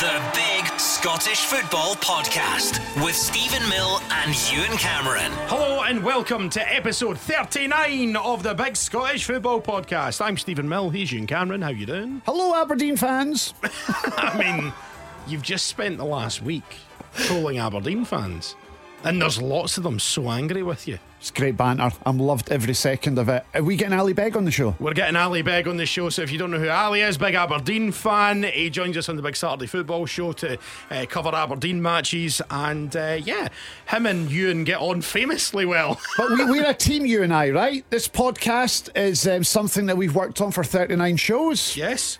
The Big Scottish Football Podcast with Steven Mill and Ewen Cameron. Hello and welcome to episode 39 of the Big Scottish Football Podcast. I'm Steven Mill, he's Ewen Cameron. How you doing? Hello, Aberdeen fans. I mean, you've just spent the last week trolling Aberdeen fans. And there's lots of them so angry with you. It's great banter. I'm loved every second of it. Are we getting Ally Begg on the show? We're getting Ally Begg on the show, so if you don't know who Ally is, big Aberdeen fan, he joins us on the Big Saturday Football Show to uh, cover Aberdeen matches, and uh, yeah, him and Ewen get on famously well. But we, we're a team, you and I, right? This podcast is um, something that we've worked on for 39 shows. yes.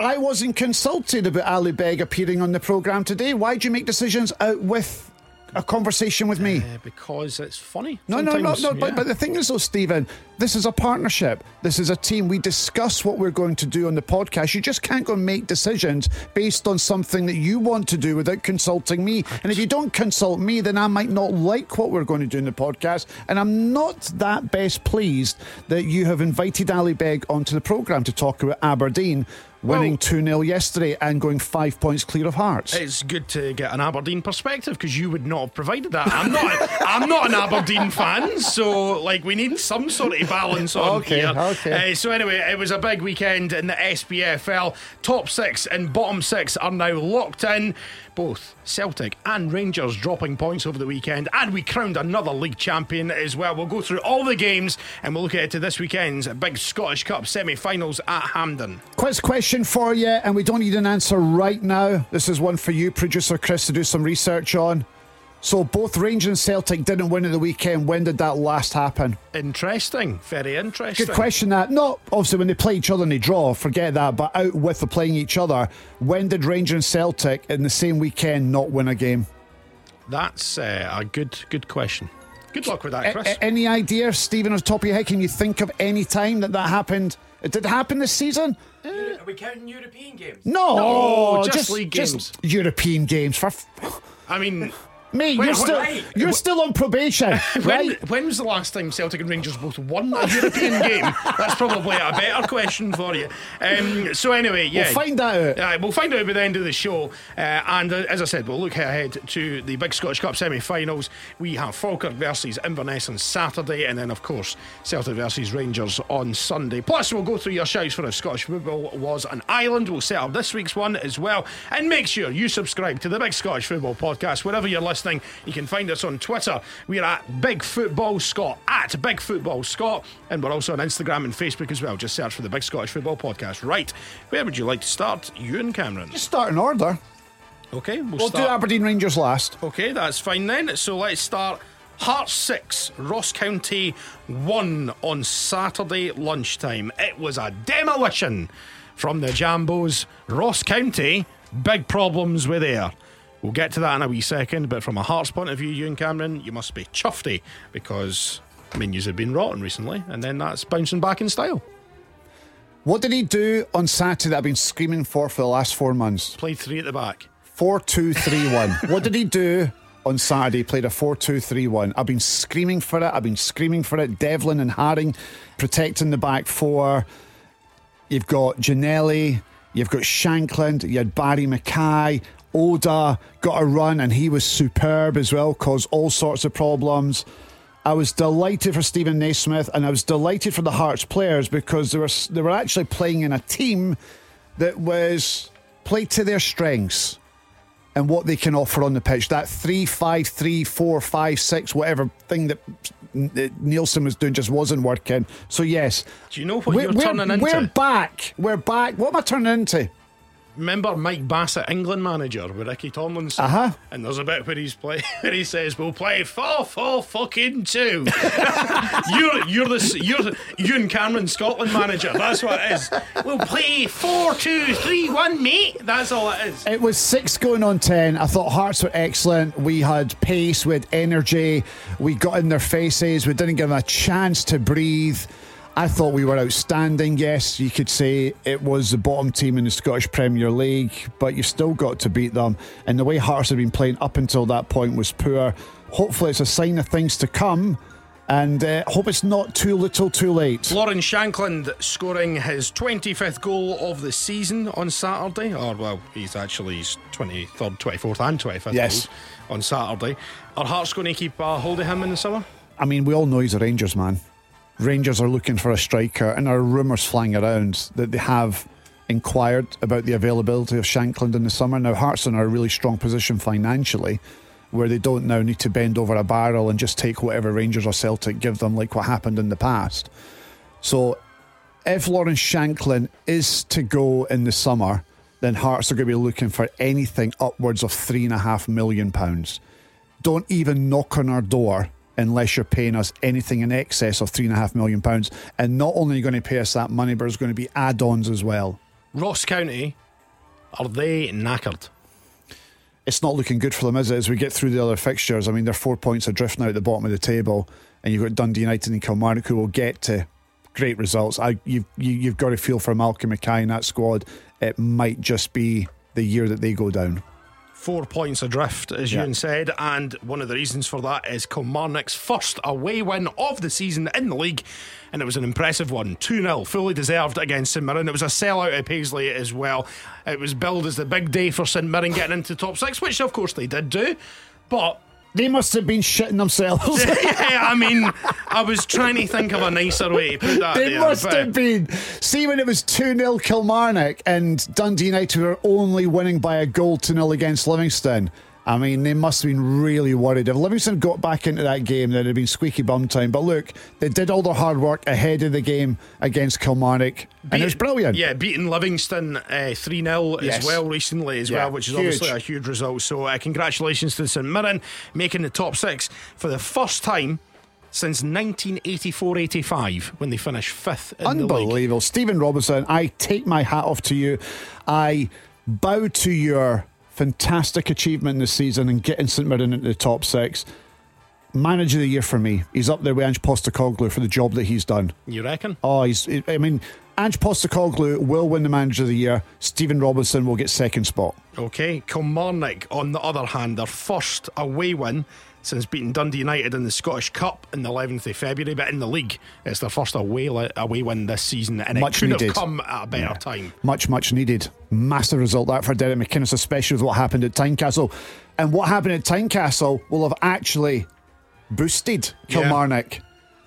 I wasn't consulted about Ally Begg appearing on the programme today. Why'd you make decisions out with a conversation with me? Uh, because it's funny. No, no, no, no. yeah. But, but the thing is, though, Steven, this is a partnership. This is a team. We discuss what we're going to do on the podcast. You just can't go and make decisions based on something that you want to do without consulting me. And if you don't consult me, then I might not like what we're going to do in the podcast. And I'm not that best pleased that you have invited Ally Begg onto the programme to talk about Aberdeen winning Well- 2 0 yesterday and going five points clear of Hearts. It's good to get an Aberdeen perspective because you would not have provided that. I'm not. I'm not an Aberdeen fan, so like we need some sort of balance on Okay, here. okay. Uh, so anyway, it was a big weekend in the SPFL. Top six and bottom six are now locked in. Both Celtic and Rangers dropping points over the weekend, and we crowned another league champion as well. We'll go through all the games and we'll look ahead to this weekend's big Scottish Cup semi-finals at Hampden. Quiz question for you, and we don't need an answer right now. This is one for you, producer Chris, to do some research on. So both Rangers and Celtic didn't win at the weekend. When did that last happen? Interesting, very interesting. Good question. That not obviously when they play each other and they draw. Forget that. But out with the playing each other. When did Rangers and Celtic in the same weekend not win a game? That's uh, a good good question. Good luck with that, Chris. a- any idea, Steven, off the top of your head? Can you think of any time that that happened? It did it happen this season? Are we counting European games? No, No, just league games. European games for. F- I mean, Mate, Wait, you're still right. you're still on probation, when, right? when was the last time Celtic and Rangers both won a European game? That's probably a better question for you. Um, so anyway, yeah, We'll find that out. Uh, we'll find out by the end of the show. Uh, and uh, as I said, we'll look ahead to the Big Scottish Cup semi-finals. We have Falkirk versus Inverness on Saturday, and then of course Celtic versus Rangers on Sunday. Plus, we'll go through your shouts for if Scottish football was an island. We'll set up this week's one as well, and make sure you subscribe to the Big Scottish Football Podcast wherever you're listening. You can find us on Twitter. We're at Big Football Scot at Big Football Scot, and we're also on Instagram and Facebook as well. Just search for the Big Scottish Football Podcast. Right, where would you like to start? Ewen Cameron. Just start in order. Okay, we'll, We'll do. Aberdeen Rangers last. Okay, that's fine then. So let's start. Hearts 6, Ross County 1 on Saturday lunchtime. It was a demolition from the Jambos. Ross County, big problems with there. We'll get to that in a wee second, but from a Hearts point of view, Ewen Cameron, you must be chuffy eh? because menus have been rotten recently, and then that's bouncing back in style. What did he do on Saturday that I've been screaming for for the last four months? Played three at the back. Four two three one. what did he do on Saturday? Played a four two three one. I've been screaming for it. I've been screaming for it. Devlin and Haring protecting the back four. You've got Ginnelly. You've got Shankland. You had Barrie McKay. Oda got a run and he was superb as well, caused all sorts of problems. I was delighted for Steven Naismith and I was delighted for the Hearts players because they were they were actually playing in a team that was played to their strengths and what they can offer on the pitch. That three five three four five six whatever thing that, that Neilson was doing just wasn't working. So yes, Do you know what we're, you're we're- turning into? we're back. We're back. What am I turning into? Remember Mike Bassett, England manager, with Ricky Tomlinson? Uh-huh. And there's a bit where he's play where he says, "We'll play four, four, fucking two. you're you're the you're Ewen Cameron Scotland manager. That's what it is. We'll play four, two, three, one, mate. That's all it is. It was six going on ten. I thought Hearts were excellent. We had pace, we had energy, we got in their faces, we didn't give them a chance to breathe. I thought we were outstanding. Yes, you could say it was the bottom team in the Scottish Premier League, but you've still got to beat them. And the way Hearts have been playing up until that point was poor. Hopefully, it's a sign of things to come. And uh, hope it's not too little too late. Lawrence Shankland scoring his 25th goal of the season on Saturday. Or, well, he's actually his 23rd, 24th, and 25th Yes. on Saturday. Are Hearts going to keep uh, hold of him in the summer? I mean, we all know he's a Rangers man. Rangers are looking for a striker, and there are rumours flying around that they have inquired about the availability of Shankland in the summer. Now, Hearts are in a really strong position financially, where they don't now need to bend over a barrel and just take whatever Rangers or Celtic give them, like what happened in the past. So, if Lawrence Shankland is to go in the summer, then Hearts are going to be looking for anything upwards of three and a half million pounds. Don't even knock on our door unless you're paying us anything in excess of three and a half million pounds. And not only are you going to pay us that money, but there's going to be add-ons as well. Ross County, are they knackered? It's not looking good for them, is it? As we get through the other fixtures, I mean, they're four points adrift now at the bottom of the table, and you've got Dundee United and Kilmarnock who will get to great results. I, you've you, you've got to feel for Malcolm Mackay in that squad. It might just be the year that they go down. Four points adrift, as Yeah. Ewen said, and one of the reasons for that is Kilmarnock's first away win of the season in the league, and it was an impressive one 2 0, fully deserved against St Mirren. It was a sellout at Paisley as well. It was billed as the big day for St Mirren getting into top six, which of course they did do, but. They must have been shitting themselves. yeah, I mean, I was trying to think of a nicer way to put that. They there, must but- have been. See, when it was 2 0 Kilmarnock and Dundee United were only winning by a goal to nil against Livingston. I mean, they must have been really worried. If Livingston got back into that game, then it'd have been squeaky bum time. But look, they did all their hard work ahead of the game against Kilmarnock, and it was brilliant. Yeah, beating Livingston uh, 3 0 as well recently, as Yeah, well, which is huge. obviously a huge result. So, uh, congratulations to St Mirren making the top six for the first time since 1984 85 when they finished fifth in the league. Unbelievable. Stephen Robinson, I take my hat off to you. I bow to your fantastic achievement this season and getting St Mirren into the top six. Manager of the year for me. He's up there with Ange Postecoglou for the job that he's done. You reckon? Oh, he's. I mean, Ange Postecoglou will win the manager of the year. Stephen Robinson will get second spot. Okay. Kilmarnock, on the other hand, their first away win since beating Dundee United in the Scottish Cup in the 11th of February, but in the league, it's their first away, away win this season, and Much it could needed. have come at a better time. Much, much needed. Massive result that for Derek McInnes, especially with what happened at Tynecastle. And what happened at Tynecastle will have actually boosted Yeah.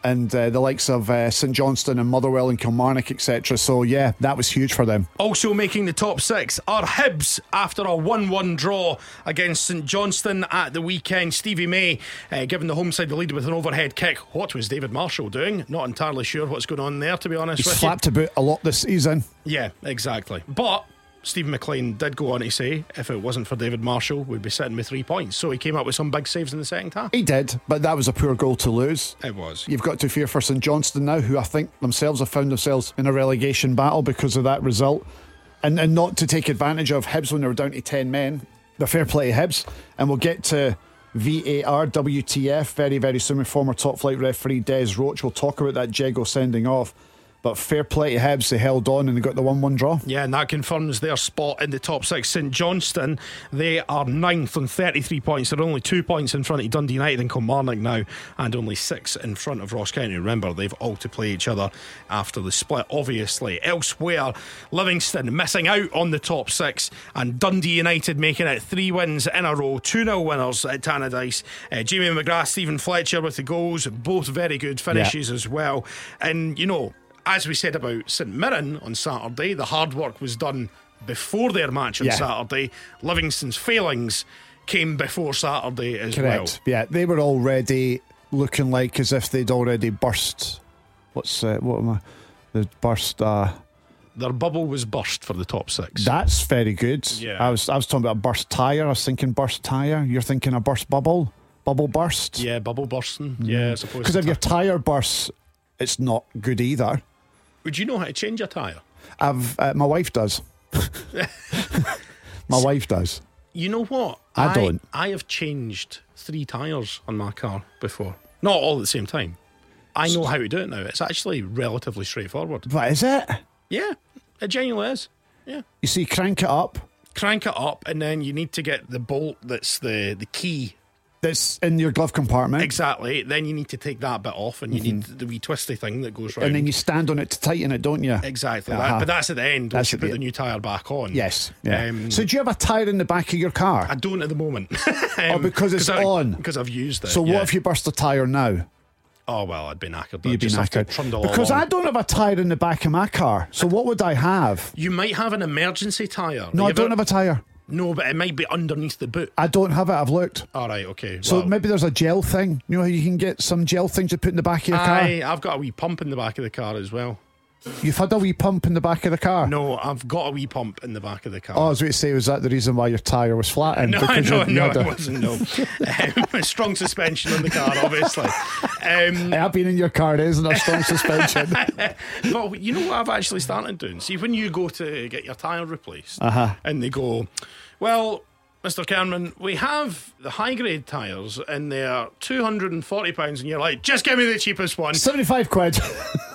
And uh, the likes of uh, St Johnstone and Motherwell and Kilmarnock, etc. So, yeah, that was huge for them. Also making the top six are Hibs after a 1 1 draw against St Johnstone at the weekend. Stevie May uh, giving the home side the lead with an overhead kick. What was David Marshall doing? Not entirely sure what's going on there, to be honest He's with slapped about a lot this season. Yeah, exactly. But Steven MacLean did go on to say if it wasn't for David Marshall, we'd be sitting with three points. So he came up with some big saves in the second half. He did, but that was a poor goal to lose. It was. You've got to fear for St Johnstone now, who I think themselves have found themselves in a relegation battle because of that result. And, and not to take advantage of Hibs when they were down to 10 men. The fair play Hibs. And we'll get to VAR, WTF very, very soon with former top flight referee Des Roache. We'll talk about that Jago sending off. But fair play to Hibs, they held on and they got the 1 1 draw. Yeah, and that confirms their spot in the top six. St Johnstone, they are ninth on 33 points. They're only two points in front of Dundee United and Kilmarnock now, and only six in front of Ross County. Remember, they've all to play each other after the split, obviously. Elsewhere, Livingston missing out on the top six, and Dundee United making it three wins in a row, 2 0 winners at Tannadice. Uh, Jamie McGrath, Steven Fletcher with the goals, both very good finishes as well. And, you know, as we said about St Mirren on Saturday, the hard work was done before their match on Yeah. Saturday. Livingston's failings came before Saturday as Correct. Yeah, they were already looking like as if they'd already burst. What's uh, what am I? They burst. Uh. Their bubble was burst for the top six. that's very good. Yeah. I was I was talking about a burst tire. I was thinking burst tire. You're thinking a burst bubble, bubble burst. yeah, bubble bursting. Yeah, I suppose. Because if your tire bursts, it's not good either. Would you know how to change a tyre? I've uh, my wife does. my wife does. You know what? I don't. I have changed three tyres on my car before. Not all at the same time. I know how to do it now. It's actually relatively straightforward. What is it? Yeah, it genuinely is. Yeah. You see, crank it up. crank it up, and then you need to get the bolt that's the the key that's in your glove compartment. Exactly. Then you need to take that bit off, and you need the wee twisty thing that goes round. Mm-hmm. And then you stand on it to tighten it, don't you? exactly. Uh-huh. That, but that's at the end. That's you put the- the new tire back on. Yes. Yeah. Um, so do you have a tyre in the back of your car? I don't at the moment. Oh, because it's I- on. Because I've used it. so yeah. what if you burst a tyre now? Oh well, I'd be knackered. You'd I'd be have to knackered. Because along. I don't have a tyre in the back of my car. So what would I have? You might have an emergency tyre. No, I don't have a tyre. No, but it might be underneath the boot. I don't have it. I've looked. All right, okay. So well, maybe there's a gel thing. You know how you can get some gel thing to put in the back of your car? I've got a wee pump in the back of the car as well. You've had a wee pump in the back of the car? No, I've got a wee pump in the back of the car. Oh, I was going to say, was that the reason why your tyre was flattened? No, Because no, no, it a- wasn't. No, um, strong suspension on the car, obviously. Um, I've been in your car, it isn't a strong suspension. but you know what I've actually started doing? See, when you go to get your tyre replaced, Uh-huh. and they go, "Well, Mr. Cameron, we have the high grade tyres, and they're two hundred and forty pounds," and you're like, "Just give me the cheapest one." 75 quid.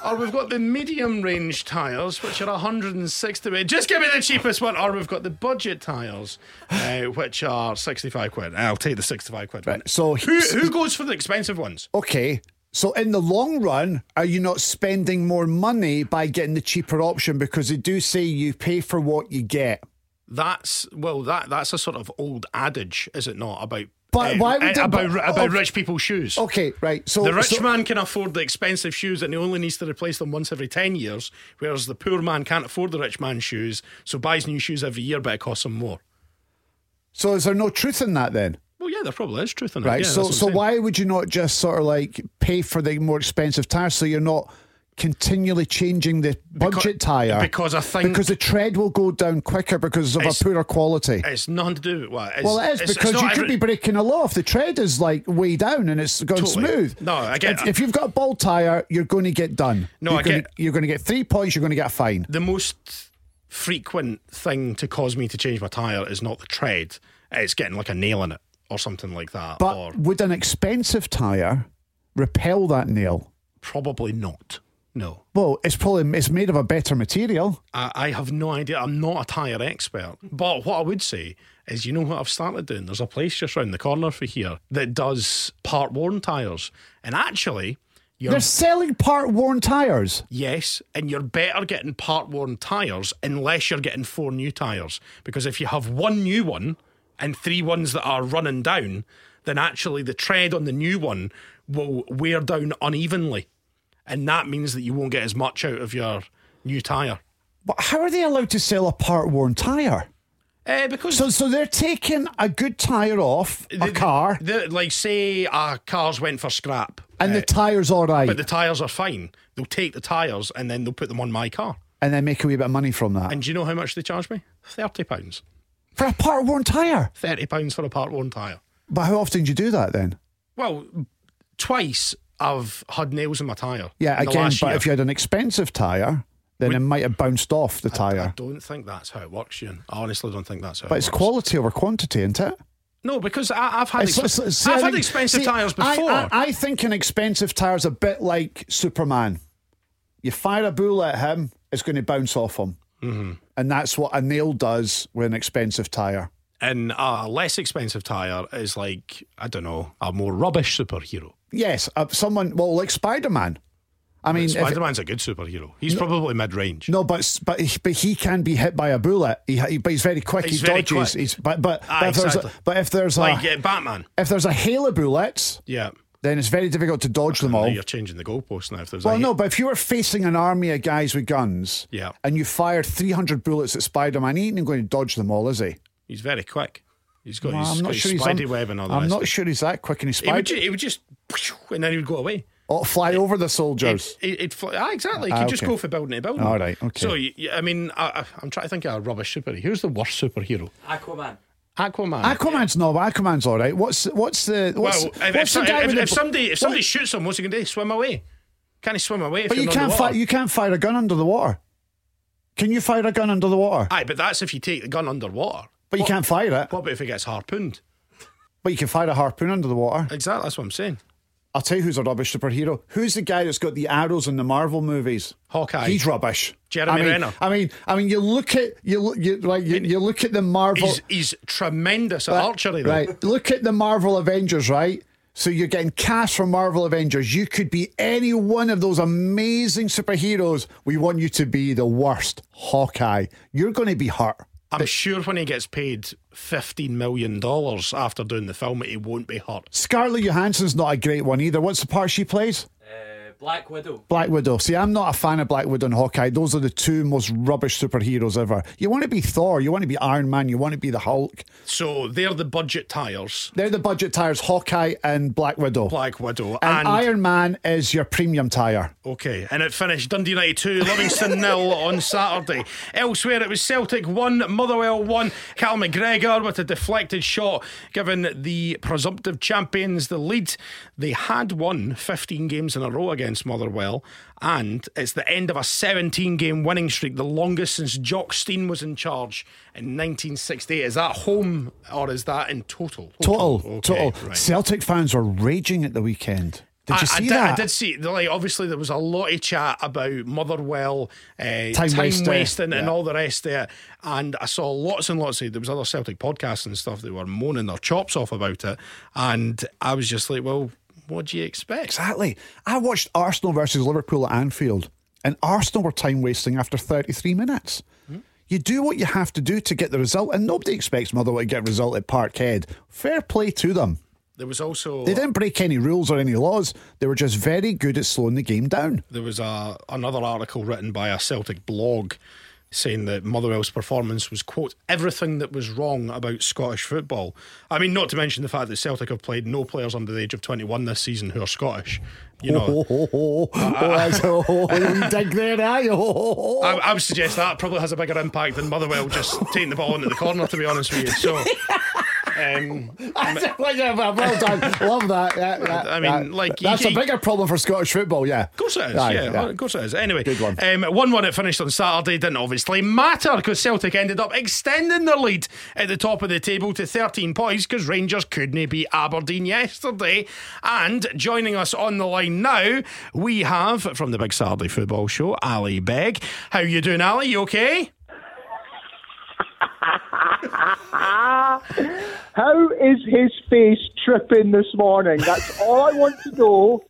Or we've got the medium range tyres, which are 160 quid. Just give me the cheapest one. Or we've got the budget tyres, uh, which are 65 quid. I'll take the 65 quid one. Right, so- who, who goes for the expensive ones? okay. So in the long run, are you not spending more money by getting the cheaper option? Because they do say you pay for what you get. That's well, that that's a sort of old adage, is it not? About But uh, why would uh, they- about but- about oh. rich people's shoes? Okay, right. So The rich so- man can afford the expensive shoes and he only needs to replace them once every 10 years, whereas the poor man can't afford the rich man's shoes, so buys new shoes every year, but it costs him more. So is there no truth in that then? Well, yeah, there probably is truth in it. Right. yeah, so that's what I'm so saying. why would you not just sort of like pay for the more expensive tires so you're not continually changing the budget tire? because I think- because the tread will go down quicker because of a poorer quality. It's nothing to do. It's, Well, it is it's- because it's you not could every- be breaking a law if the tread is like way down and it's gone Totally. smooth. No, I get- If, if you've got a bald tire, you're going to get done. No, you're I gonna, get- You're going to get three points. You're going to get a fine. the most frequent thing to cause me to change my tyre is not the tread, it's getting like a nail in it or something like that. But or would an expensive tire repel that nail? probably not. No. Well, it's probably it's made of a better material. I, I have no idea. I'm not a tyre expert. But what I would say is, you know what I've started doing? There's a place just round the corner for here that does part worn tyres. And actually, you're They're selling part worn tires. Yes, and you're better getting part worn tyres unless you're getting four new tyres. Because if you have one new one and three ones that are running down, then actually the tread on the new one will wear down unevenly. And that means that you won't get as much out of your new tyre. But how are they allowed to sell a part worn tire? Uh, because So, so they're taking a good tire off a the- car, the- like say a car's went for scrap and the tire's all right, but the tyres are fine. They'll take the tyres and then they'll put them on my car. and then make a wee bit of money from that And do you know how much they charge me? Thirty pounds. for a part worn tire. Thirty pounds for a part worn tyre. But how often do you do that then? Well, twice I've had nails in my tyre. Yeah, again, but year. if you had an expensive tire, then it might have bounced off the tyre. I tire. don't think that's how it works, Ian. I honestly don't think that's how But it it's works. quality over quantity, isn't it? No, because I, I've had It's- it's- see, I've had think- expensive see, tyres I- before. I, I think an expensive tire is a bit like Superman. You fire a bullet at him, it's going to bounce off him. Mm-hmm. And that's what a nail does with an expensive tire. and a less expensive tyre is like, I don't know, a more rubbish superhero. Yes, uh, someone, well, like Spider Man. I mean, Spider Man's a good superhero. He's probably mid range. no, but but he, but he can be hit by a bullet. He, he but he's very quick. He's he very dodges. quick. He's but but, Ah, but if there's exactly. a, but if there's Like a uh, Batman. if there's a hail of bullets, Yeah. then it's very difficult to dodge them all. you're changing the goalpost now. If there's Well, a no, but if you were facing an army of guys with guns, Yeah. and you fired 300 bullets at Spider Man, he ain't going to dodge them all, is he? he's very quick. He's got Well, his, I'm got not his sure he's spidey web and all the I'm not of sure he's that quick in his He would, spider. ju- he would just, and then he would go away. Oh, fly over the soldiers. It, it, fl- ah, exactly. You Ah, could just go for building to building. All right, okay. So, I mean, I, I, I'm trying to think of a rubbish superhero. Who's the worst superhero? Aquaman. Aquaman. Aquaman's no, but Aquaman's all right. What's what's the what's, well, if, what's if, the guy if, with the if somebody if somebody what- shoots him, what's he going to do? Swim away? Can he swim away? If But you're you under can't fire. You can't fire a gun under the water. Can you fire a gun under the water? Aye, but that's if you take the gun underwater. But you What- can't fire it. What about if it gets harpooned? But you can fire a harpoon under the water. Exactly. That's what I'm saying. I'll tell you who's a rubbish superhero. Who's the guy that's got the arrows in the Marvel movies? Hawkeye. He's rubbish. Jeremy I mean, Renner. I mean, I mean, you look at you look you like you, you look at the Marvel. He's, he's tremendous at archery, though. Right. Look at the Marvel Avengers, right? So you're getting cast from Marvel Avengers. You could be any one of those amazing superheroes. We want you to be the worst Hawkeye. You're going to be hurt. I'm sure when he gets paid $15 million after doing the film, he won't be hurt. Scarlett Johansson's not a great one either. What's the part she plays? Black Widow. Black Widow. See, I'm not a fan of Black Widow and Hawkeye. Those are the two most rubbish superheroes ever. You want to be Thor, you want to be Iron Man, you want to be the Hulk. So they're the budget tires, They're the budget tires, Hawkeye and Black Widow. Black Widow. and, Iron Man is your premium tire. Okay, and it finished Dundee United 2, Livingston nil on Saturday. Elsewhere, it was Celtic 1, Motherwell 1. Cal McGregor with a deflected shot, giving the presumptive champions the lead. They had won 15 games in a row against Motherwell, and it's the end of a 17 game winning streak, the longest since Jock Stein was in charge in 1968. Is that home or is that in total? Total, Okay, total. right. Celtic fans were raging at the weekend. Did you I, see I did, that? I did see. Like, obviously, there was a lot of chat about Motherwell, uh, time, wasting. wasting, and all the rest there. And I saw lots and lots of. There was other Celtic podcasts and stuff that were moaning their chops off about it, and I was just like, well, what do you expect? Exactly. I watched Arsenal versus Liverpool at Anfield, and Arsenal were time wasting after 33 minutes. Hmm? You do what you have to do to get the result, and nobody expects Motherwell to get a result at Parkhead. Fair play to them. There was also They didn't break any rules or any laws. They were just very good at slowing the game down. there was a another article written by a Celtic blog saying that Motherwell's performance was quote everything that was wrong about Scottish football. I mean, not to mention the fact that Celtic have played no players under the age of twenty one this season who are Scottish. You know, Oh, oh, oh, oh, that's- oh, oh, you dig there, are you? Oh, oh, oh. I, I would suggest that probably has a bigger impact than Motherwell just taking the ball into the corner. To be honest with you, so. Um, well, well done. Love that. Yeah, yeah, I mean, yeah. like, you that's a bigger problem for Scottish football. Yeah, Of course it is. Aye, yeah, of course it is. Anyway, Good one. Um, one one it finished on Saturday didn't obviously matter because Celtic ended up extending their lead at the top of the table to 13 points because Rangers couldn't beat Aberdeen yesterday. And joining us on the line now, we have from the Big Saturday Football Show, Ally Begg. How you doing, Ally? You okay? How is his face tripping this morning? That's all I want to know.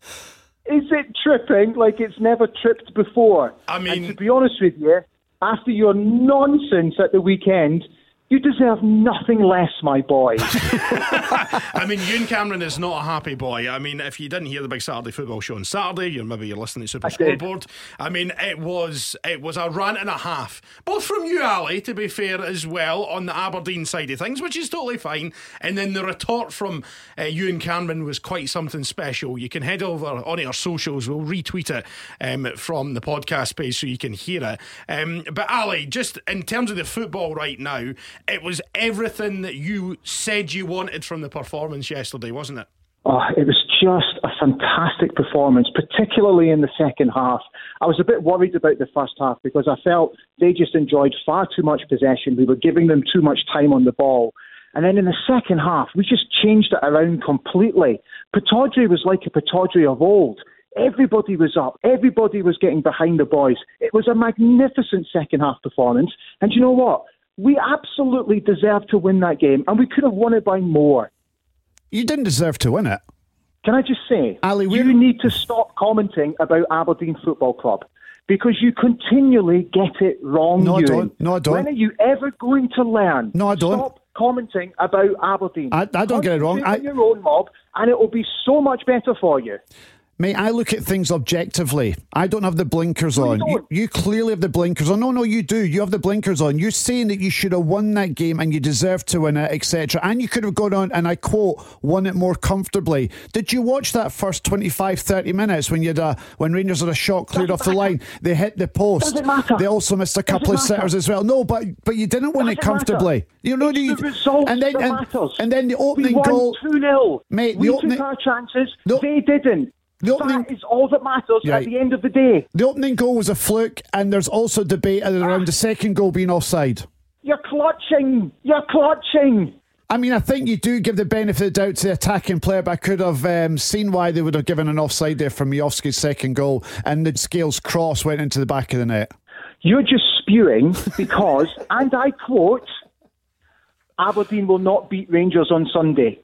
Is it tripping like it's never tripped before? I mean- and to be honest with you, after your nonsense at the weekend, you deserve nothing less, my boy. I mean, Ewen Cameron is not a happy boy. I mean, if you didn't hear the big Saturday football show on Saturday, you're maybe you're listening to Super I did. Scoreboard. I mean, it was it was a rant and a half, both from you, Ally, to be fair, as well on the Aberdeen side of things, which is totally fine. And then the retort from uh, Ewen Cameron was quite something special. You can head over on our socials. We'll retweet it um, from the podcast page so you can hear it. Um, but Ally, just in terms of the football right now, it was everything that you said you wanted from the performance yesterday, wasn't it? Oh, it was just a fantastic performance, particularly in the second half. I was a bit worried about the first half because I felt they just enjoyed far too much possession. We were giving them too much time on the ball. And then in the second half, we just changed it around completely. Pittodrie was like a Pittodrie of old. Everybody was up. Everybody was getting behind the boys. It was a magnificent second half performance. And you know what? We absolutely deserved to win that game, and we could have won it by more. you didn't deserve to win it. Can I just say, Ally, you need to stop commenting about Aberdeen Football Club because you continually get it wrong. No, I don't. No, I don't. When are you ever going to learn? No, I don't. Stop commenting about Aberdeen. I- I don't get it wrong. I- your own mob, and it will be so much better for you. Mate, I look at things objectively. I don't have the blinkers No, on. You, you clearly have the blinkers on. No, no, you do. You have the blinkers on. You're saying that you should have won that game and you deserve to win it, etc. And you could have gone on and I quote, won it more comfortably. Did you watch that first 25, 30 minutes when you had a, when Rangers had a shot cleared off the line? They hit the post. Doesn't matter. They also missed a couple of Doesn't matter. sitters as well. No, but but you didn't win it Doesn't comfortably. matter. You know, you, the and then and, and then the we opening won goal. 2 0. Mate, we the opening- took our chances. the- they didn't. The opening- that is all that matters Right. at the end of the day. The opening goal was a fluke, and there's also debate around the second goal being offside. You're clutching. You're clutching. I mean, I think you do give the benefit of the doubt to the attacking player, but I could have um, seen why they would have given an offside there for Miovski's second goal, and the scales cross went into the back of the net. You're just spewing because, and I quote, Aberdeen will not beat Rangers on Sunday.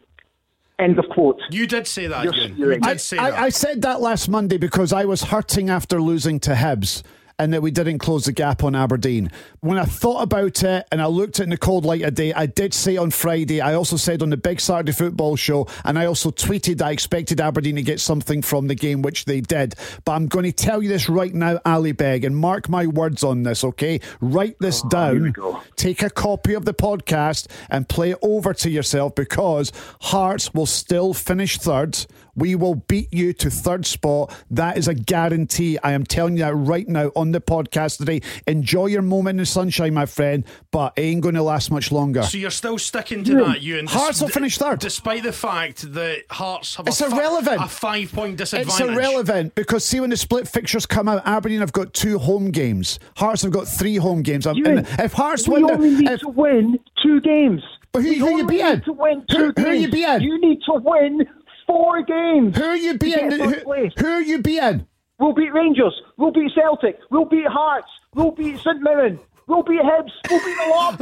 End of quote. You did say that, You're Ewen. You spewing. did I, say I, that. I said that last Monday because I was hurting after losing to Hibs and that we didn't close the gap on Aberdeen. When I thought about it and I looked at it in the cold light of day, I did say on Friday, I also said on the big Saturday football show, and I also tweeted I expected Aberdeen to get something from the game, which they did. But I'm going to tell you this right now, Ally Begg, and mark my words on this, okay? Write this oh, we down, take a copy of the podcast, and play it over to yourself because Hearts will still finish third. We will beat you to third spot. That is a guarantee. I am telling you that right now on the podcast today. Enjoy your moment in the sunshine, my friend, but it ain't going to last much longer. so you're still sticking to that, you and Hearts will finish third. Despite the fact that Hearts have It's a, fi- irrelevant. a five point disadvantage. It's irrelevant because see when the split fixtures come out, Aberdeen have got two home games. Hearts have got three home games. Um, Ewen, and if Hearts win, the- only need if- to win two games. But who- we who you beating? to win Who- two who are you beating? You need to win four games. who are you beating? get Who, who are you beating? We'll beat Rangers. We'll beat Celtic. We'll beat Hearts. We'll beat St Mirren. We'll beat Hibs. We'll beat the of.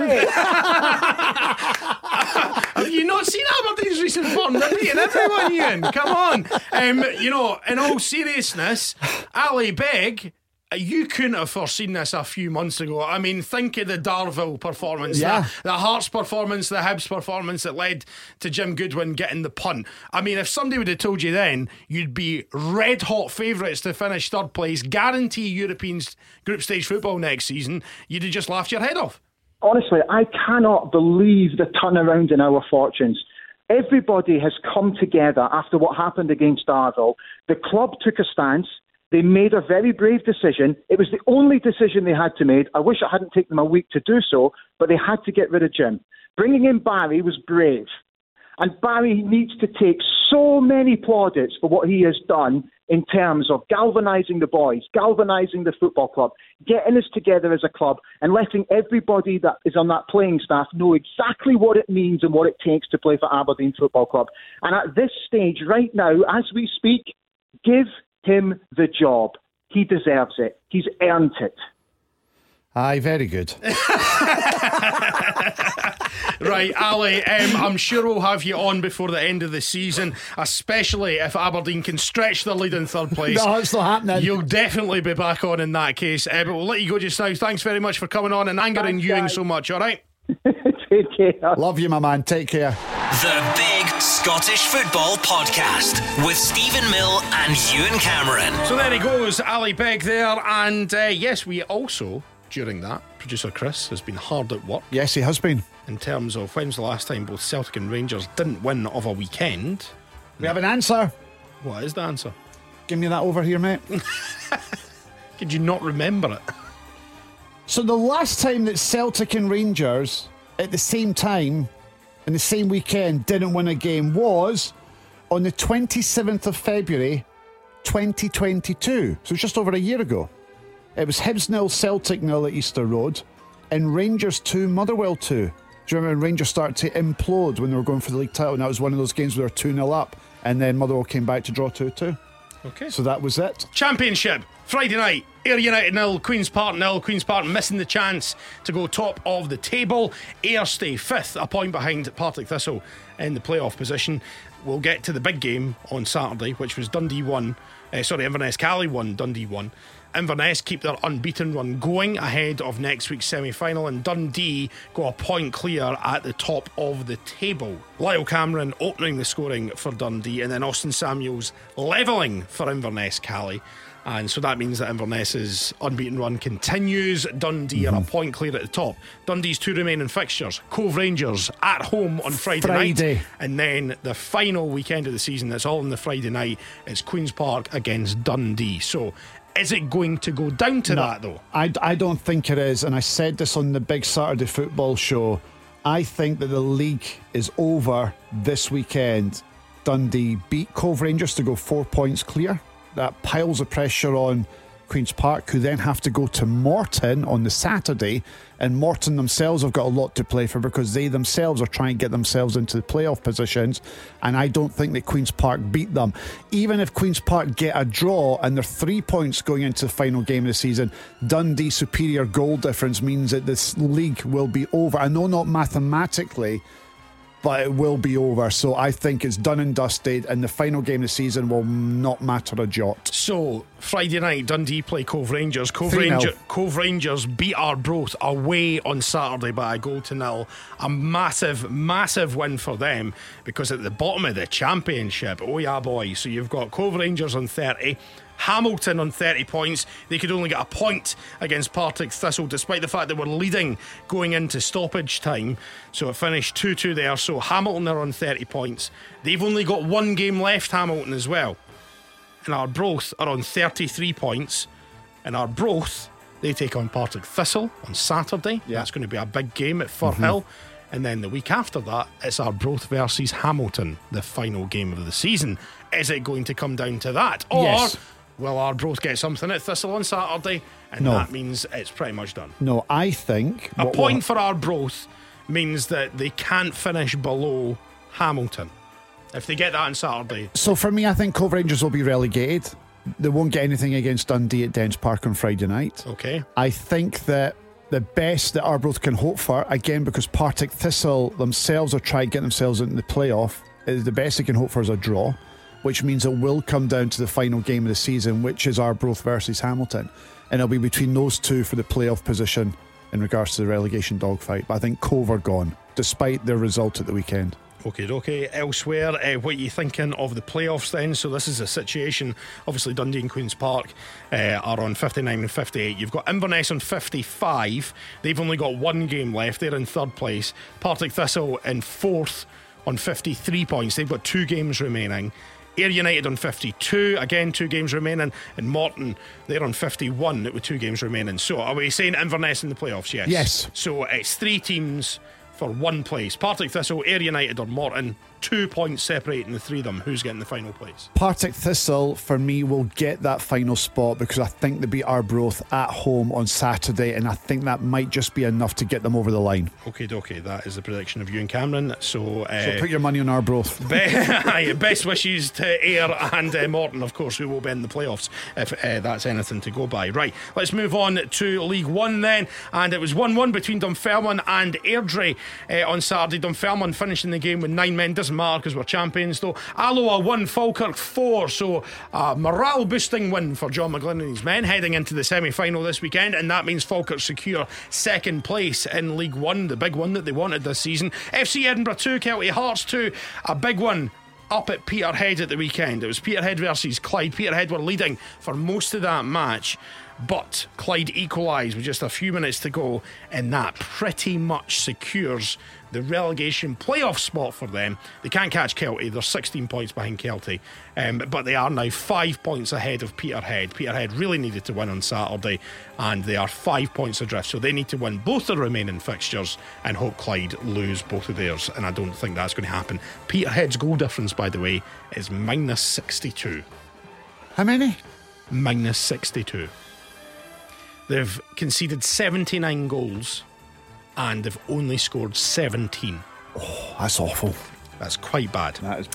Have you not seen Aberdeen's recent form? They're beating everyone, Ian. Come on. Um, you know, in all seriousness, Ally Begg. You couldn't have foreseen this a few months ago. I mean, think of the Darvel performance, Yeah. the, the Hearts performance, the Hibs performance that led to Jim Goodwin getting the punt. I mean, if somebody would have told you then you'd be red hot favourites to finish third place, guarantee European group stage football next season, you'd have just laughed your head off. Honestly, I cannot believe the turnaround in our fortunes. Everybody has come together after what happened against Darvel. The club took a stance. They made a very brave decision. It was the only decision they had to make. I wish it hadn't taken them a week to do so, but they had to get rid of Jim. Bringing in Barry was brave. And Barry needs to take so many plaudits for what he has done in terms of galvanising the boys, galvanising the football club, getting us together as a club, and letting everybody that is on that playing staff know exactly what it means and what it takes to play for Aberdeen Football Club. And at this stage, right now, as we speak, give him the job. He deserves it. He's earned it. Aye, very good. Right, Ally, um, I'm sure we'll have you on before the end of the season, especially if Aberdeen can stretch their lead in third place. No, it's not happening. You'll definitely be back on in that case. Uh, but we'll let you go just now. Thanks very much for coming on and angering Thanks, Ewing guys. so much, all right? Take care. Love you, my man. Take care. The Big Scottish Football Podcast with Steven Mill and Ewen Cameron. So there he goes, Ally Begg there. And uh, yes, we also, during that, producer Chris has been hard at work Yes, he has been. in terms of when's the last time both Celtic and Rangers didn't win of a weekend. We have an answer. What is the answer? Give me that over here, mate. Could you not remember it? So the last time that Celtic and Rangers at the same time in the same weekend didn't win a game was on the 27th of February 2022. So it's just over a year ago. It was Hibs nil, Celtic nil at Easter Road, and Rangers 2, Motherwell 2. Do you remember when Rangers started to implode when they were going for the league title? And that was one of those games where they were 2 0 up, and then Motherwell came back to draw 2 2. Okay. So that was it. Championship, Friday night. Ayr United nil, Queen's Park nil. Queen's Park missing the chance to go top of the table. Ayr stay fifth, a point behind Partick Thistle in the playoff position. We'll get to the big game on Saturday, which was Dundee 1. Uh, sorry, Inverness Caley 1, Dundee 1. Inverness keep their unbeaten run going ahead of next week's semi final, and Dundee go a point clear at the top of the table. Lyle Cameron opening the scoring for Dundee, and then Austin Samuels levelling for Inverness Caley. And so that means that Inverness's unbeaten run continues. Dundee are a mm-hmm. point clear at the top. Dundee's two remaining fixtures Cove Rangers at home on Friday, Friday. night. And then the final weekend of the season, that's all on the Friday night, is Queen's Park against Dundee. So is it going to go down to that though? I, I don't think it is. And I said this on the big Saturday football show. I think that the league is over this weekend. Dundee beat Cove Rangers to go four points clear. That piles of pressure on Queen's Park, who then have to go to Morton on the Saturday. And Morton themselves have got a lot to play for because they themselves are trying to get themselves into the playoff positions. And I don't think that Queen's Park beat them. Even if Queen's Park get a draw and they're three points going into the final game of the season, Dundee superior goal difference means that this league will be over. I know not mathematically but it will be over. So I think it's done and dusted, and the final game of the season will not matter a jot. So Friday night, Dundee play Cove Rangers. Cove, Ranger, Cove Rangers beat Arbroath away on Saturday by a goal to nil. A massive, massive win for them because at the bottom of the championship, oh yeah, boy. So you've got Cove Rangers on 30. Hamilton on 30 points. They could only get a point against Partick Thistle, despite the fact they were leading going into stoppage time. So it finished 2 2 there. So Hamilton are on 30 points. They've only got one game left, Hamilton as well. And our Arbroath are on 33 points. And our Arbroath, they take on Partick Thistle on Saturday. Yeah. That's going to be a big game at Firhill. Mm-hmm. And then the week after that, it's our Arbroath versus Hamilton, the final game of the season. Is it going to come down to that? Or Yes. Will Arbroath get something at Thistle on Saturday? And No. that means it's pretty much done. No, I think A point what- for Arbroath means that they can't finish below Hamilton. If they get that on Saturday, So for me, I think Cove Rangers will be relegated. They won't get anything against Dundee at Dens Park on Friday night. okay. I think that the best that Arbroath can hope for, again, because Partick Thistle themselves are trying to get themselves into the playoff, is the best they can hope for is a draw, which means it will come down to the final game of the season, which is Arbroath versus Hamilton. And it'll be between those two for the playoff position in regards to the relegation dogfight. But I think Cove are gone, despite their result at the weekend. Okay, okay. Elsewhere, uh, what are you thinking of the playoffs then? So, this is a situation. Obviously, Dundee and Queen's Park uh, are on 59 and 58. You've got Inverness on 55. They've only got one game left. They're in third place. Partick Thistle in fourth on 53 points. They've got two games remaining. Ayr United on 52, again, two games remaining. And Morton, they're on 51 with two games remaining. So, are we saying Inverness in the playoffs? Yes. Yes. So, it's three teams for one place. Partick Thistle, Ayr United, or Morton. Two points separating the three of them. Who's getting the final place? Partick Thistle, for me, will get that final spot because I think they beat Arbroath at home on Saturday, and I think that might just be enough to get them over the line. Okay, dokie. That is the prediction of Ewen Cameron. So, uh, So put your money on Arbroath. Be- best wishes to Ayr and uh, Morton, of course, who will be in the playoffs if uh, that's anything to go by. Right, let's move on to League One then. And it was 1 1 between Dunfermline and Airdrie uh, on Saturday. Dunfermline finishing the game with nine men. Doesn't matter because we're champions, though. Alloa 1, Falkirk 4. So, a morale boosting win for John McGlynn and his men heading into the semi final this weekend. And that means Falkirk secure second place in League One, the big one that they wanted this season. FC Edinburgh 2, Kelty Hearts 2. A big one up at Peterhead at the weekend. It was Peterhead versus Clyde. Peterhead were leading for most of that match, but Clyde equalised with just a few minutes to go, and that pretty much secures the relegation playoff spot for them. They can't catch Kelty, they're 16 points behind Kelty, um, but they are now five points ahead of Peterhead. Peterhead really needed to win on Saturday, and they are five points adrift, so they need to win both the remaining fixtures and hope Clyde lose both of theirs, and I don't think that's going to happen. Peterhead's goal difference, by the way, is minus 62 How many? minus 62. They've conceded 79 goals and they've only scored 17. Oh, That's awful. That's quite bad. That is.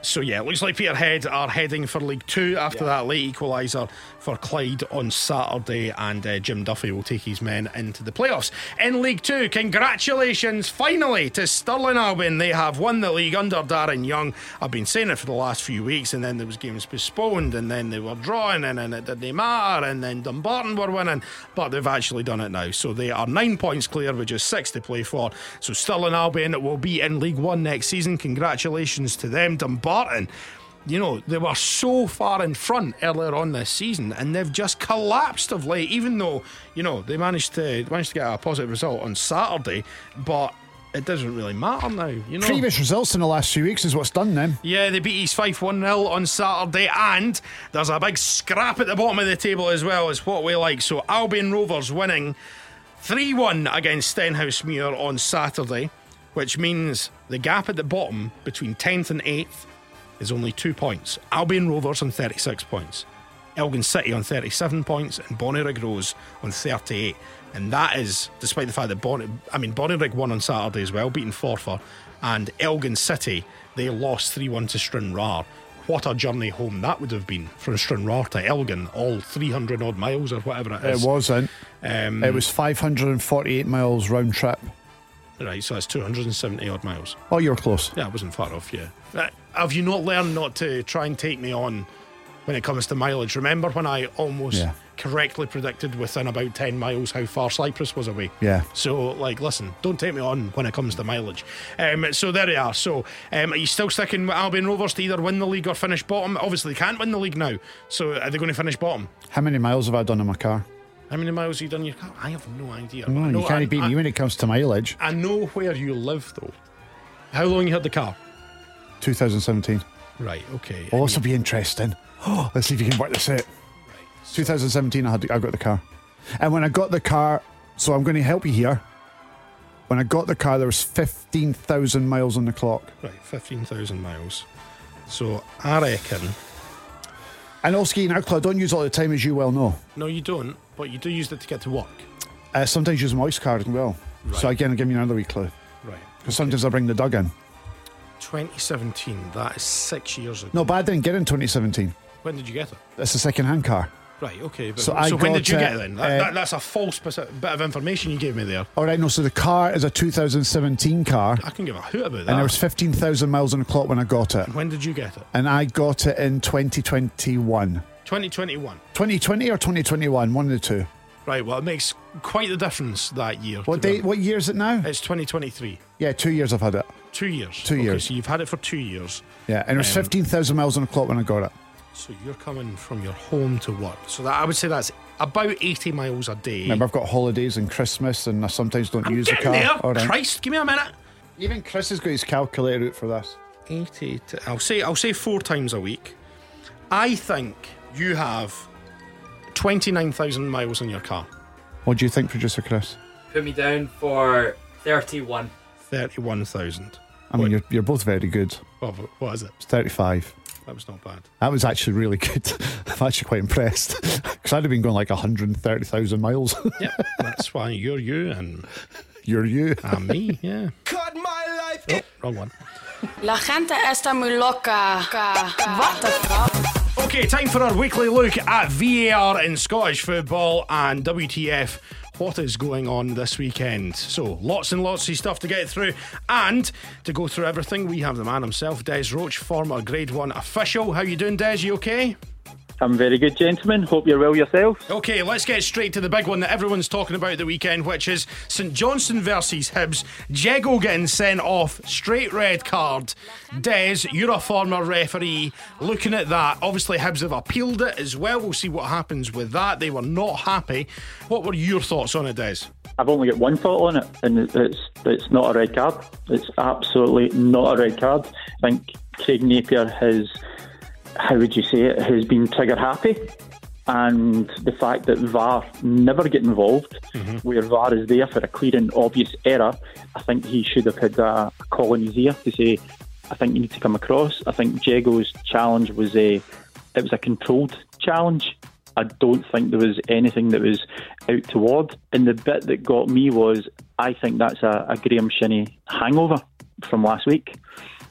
So, yeah, it looks like Peterhead are heading for League Two after that late equaliser for Clyde on Saturday, and uh, Jim Duffy will take his men into the playoffs. In League Two, congratulations finally to Stirling Albion. They have won the league under Darren Young. I've been saying it for the last few weeks, and then there was games postponed, and then they were drawing, and then it didn't matter, and then Dumbarton were winning, but they've actually done it now. So they are nine points clear with just six to play for. So Stirling Albion will be in League One next season. Congratulations to them. Dumbarton you know, they were so far in front earlier on this season and they've just collapsed of late, even though, you know, they managed to managed to get a positive result on Saturday, but it doesn't really matter now, you know. Previous results in the last few weeks is what's done them. Yeah, they beat East Fife 1 0 on Saturday, and there's a big scrap at the bottom of the table as well, is what we like. So, Albion Rovers winning 3 1 against Stenhousemuir on Saturday, which means the gap at the bottom between 10th and 8th is only two points. Albion Rovers on 36 points. Elgin City on 37 points, and Bonnyrigg Rose on 38. And that is despite the fact that Bonny, I mean Bonnyrigg won on Saturday as well, beating Forfar, and Elgin City they lost 3-1 to Stranraer. What a journey home that would have been from Stranraer to Elgin, all 300 odd miles or whatever it is. It wasn't. Um, It was 548 miles round trip. Right, so that's 270 odd miles. Oh, you were close. Yeah, I wasn't far off, yeah. Uh, have you not learned not to try and take me on when it comes to mileage? Remember when I almost Yeah. correctly predicted within about 10 miles how far Cyprus was away? Yeah. So, like, listen, don't take me on when it comes to mileage. Um, so, there you are. So, um, are you still sticking with Albion Rovers to either win the league or finish bottom? Obviously, they can't win the league now. So, are they going to finish bottom? How many miles have I done in my car? How many miles have you done in your car? I have no idea. No, I know- you can't I- beat I- me when it comes to mileage. I know where you live, though. How long you had the car? 2017. Right, okay. Oh, this will be interesting. Oh, let's see if you can work this out. 2017, I had I got the car, and when I got the car, so I'm going to help you here. When I got the car, there was 15,000 miles on the clock, Right, 15,000 miles. So I reckon. And all skiing alcohol I don't use all the time, as you well know. No, you don't, but you do use it to get to work. Uh, sometimes use my card as well. So again, I'll give you another wee clue. Right. Because sometimes I bring the dug in. 2017, that is six years ago. No, but I didn't get it in 2017. When did you get it? It's a second-hand car. Right, okay. But, So so when did you uh, get it then? That, uh, that- that's a false bit of information you gave me there. All right, no. So the car is a 2017 car, I can give a hoot about that. and there was 15,000 miles on the clock when I got it, when did you get it? and I got it in 2021. 2021. 2020 or 2021, one of the two. Right, well, it makes quite the difference that year. What date? What year is it now? It's 2023. Yeah, two years I've had it. Two years. Two Okay, years. So you've had it for two years. Yeah, and it was Um, 15,000 miles on the clock when I got it. So you're coming from your home to work. So that I would say that's about 80 miles a day. Remember, I've got holidays and Christmas, and I sometimes don't I'm use the car. there. All right. Christ, give me a minute. Even Chris has got his calculator out for this. 80 to, I'll say I'll say four times a week. I think you have 29,000 miles in your car. What do you think, producer Chris? Put me down for 31. 31,000. I mean, you're, you're both very good. What, what is it? It's 35. That was not bad. That was actually really good. I'm actually quite impressed because I'd have been going like 130,000 miles. Yeah, that's why you're you and you're you. I'm me. Yeah. Cut my life. Oh, wrong one. La gente está muy loca. What the fuck? Okay, time for our weekly look at VAR in Scottish football and WTF. What is going on this weekend? So, lots and lots of stuff to get through. And to go through everything, we have the man himself, Des Roache, former Grade 1 official. How you doing, Des? You okay? I'm very good, gentlemen. Hope you're well yourself. Okay, let's get straight to the big one that everyone's talking about the weekend, which is St Johnstone versus Hibs. Jeggo getting sent off, straight red card. Des, you're a former referee. Looking at that, obviously Hibs have appealed it as well. We'll see what happens with that. They were not happy. What were your thoughts on it, Des? I've only got one thought on it, and it's it's not a red card. It's absolutely not a red card. I think Craig Napier has, how would you say it, has been trigger happy. And the fact that VAR never get involved, mm-hmm. where VAR is there for a clear and obvious error, I think he should have had a, a call in his ear to say, I think you need to come across. I think Jeggo's challenge was a, it was a controlled challenge. I don't think there was anything that was out toward. And the bit that got me was I think that's a, a Graeme Shinnie hangover from last week.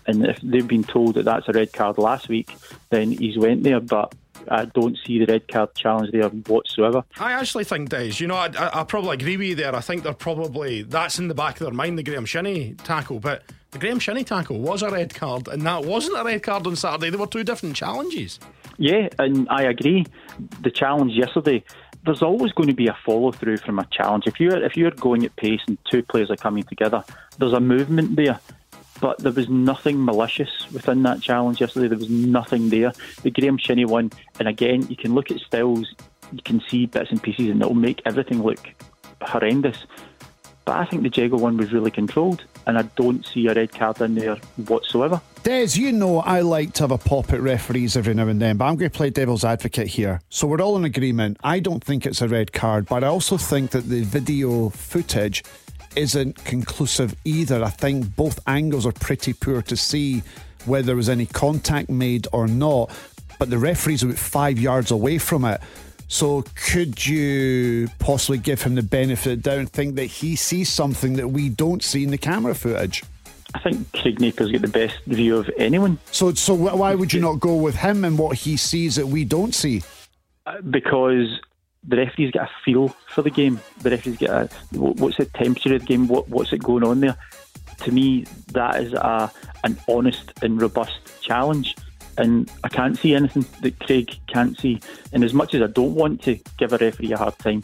And if they've been told that that's a red card last week, then he's went there. But I don't see the red card challenge there whatsoever. I actually think, Des, you know, I, I, I probably agree with you there. I think they're probably, that's in the back of their mind, the Graeme Shinnie tackle. But the Graeme Shinnie tackle was a red card, and that wasn't a red card on Saturday. They were two different challenges. Yeah, and I agree. The challenge yesterday, there's always going to be a follow through from a challenge. If you're if you're going at pace and two players are coming together, there's a movement there. But there was nothing malicious within that challenge yesterday. There was nothing there. The Graeme Shinnie one, and again, you can look at stills, you can see bits and pieces, and it'll make everything look horrendous. But I think the Jeggo one was really controlled, and I don't see a red card in there whatsoever. Des, you know I like to have a pop at referees every now and then, but I'm going to play devil's advocate here. So we're all in agreement. I don't think it's a red card, but I also think that the video footage isn't conclusive either. I think both angles are pretty poor to see whether there was any contact made or not. but the referee's about five yards away from it. So could you possibly give him the benefit of the doubt and think that he sees something that we don't see in the camera footage? I think Craig Napier's got the best view of anyone So, so why would you not go with him and what he sees that we don't see? uh, because the referees get a feel for the game. The referees get a what's the temperature of the game? What what's it going on there? To me, that is a an honest and robust challenge. And I can't see anything that Craig can't see. And as much as I don't want to give a referee a hard time,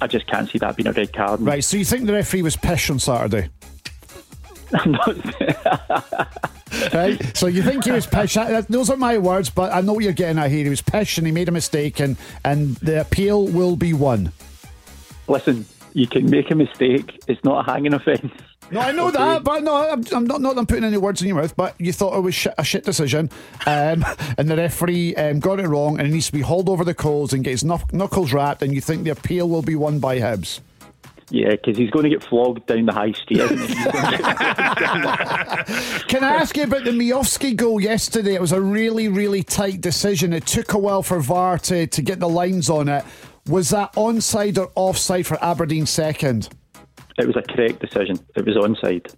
I just can't see that being a red card. Right. So you think the referee was pish on Saturday? Right? So you think he was pish? Those are my words, but I know what you're getting at here. He was pish and he made a mistake, and and the appeal will be won. Listen, you can make a mistake. It's not a hanging offence. No, I know that, but no, I'm, I'm not. Not I'm putting any words in your mouth. But you thought it was shit, a shit decision, um, and the referee um, got it wrong, and he needs to be hauled over the coals and get his knuckles wrapped. And you think the appeal will be won by Hibs? Yeah, because he's going to get flogged down the high street, isn't he? He's gonna get- Can I ask you about the Miovski goal yesterday? It was a really, really tight decision. It took a while for VAR to, to get the lines on it. Was that onside or offside for Aberdeen second? it was a correct decision. It was onside.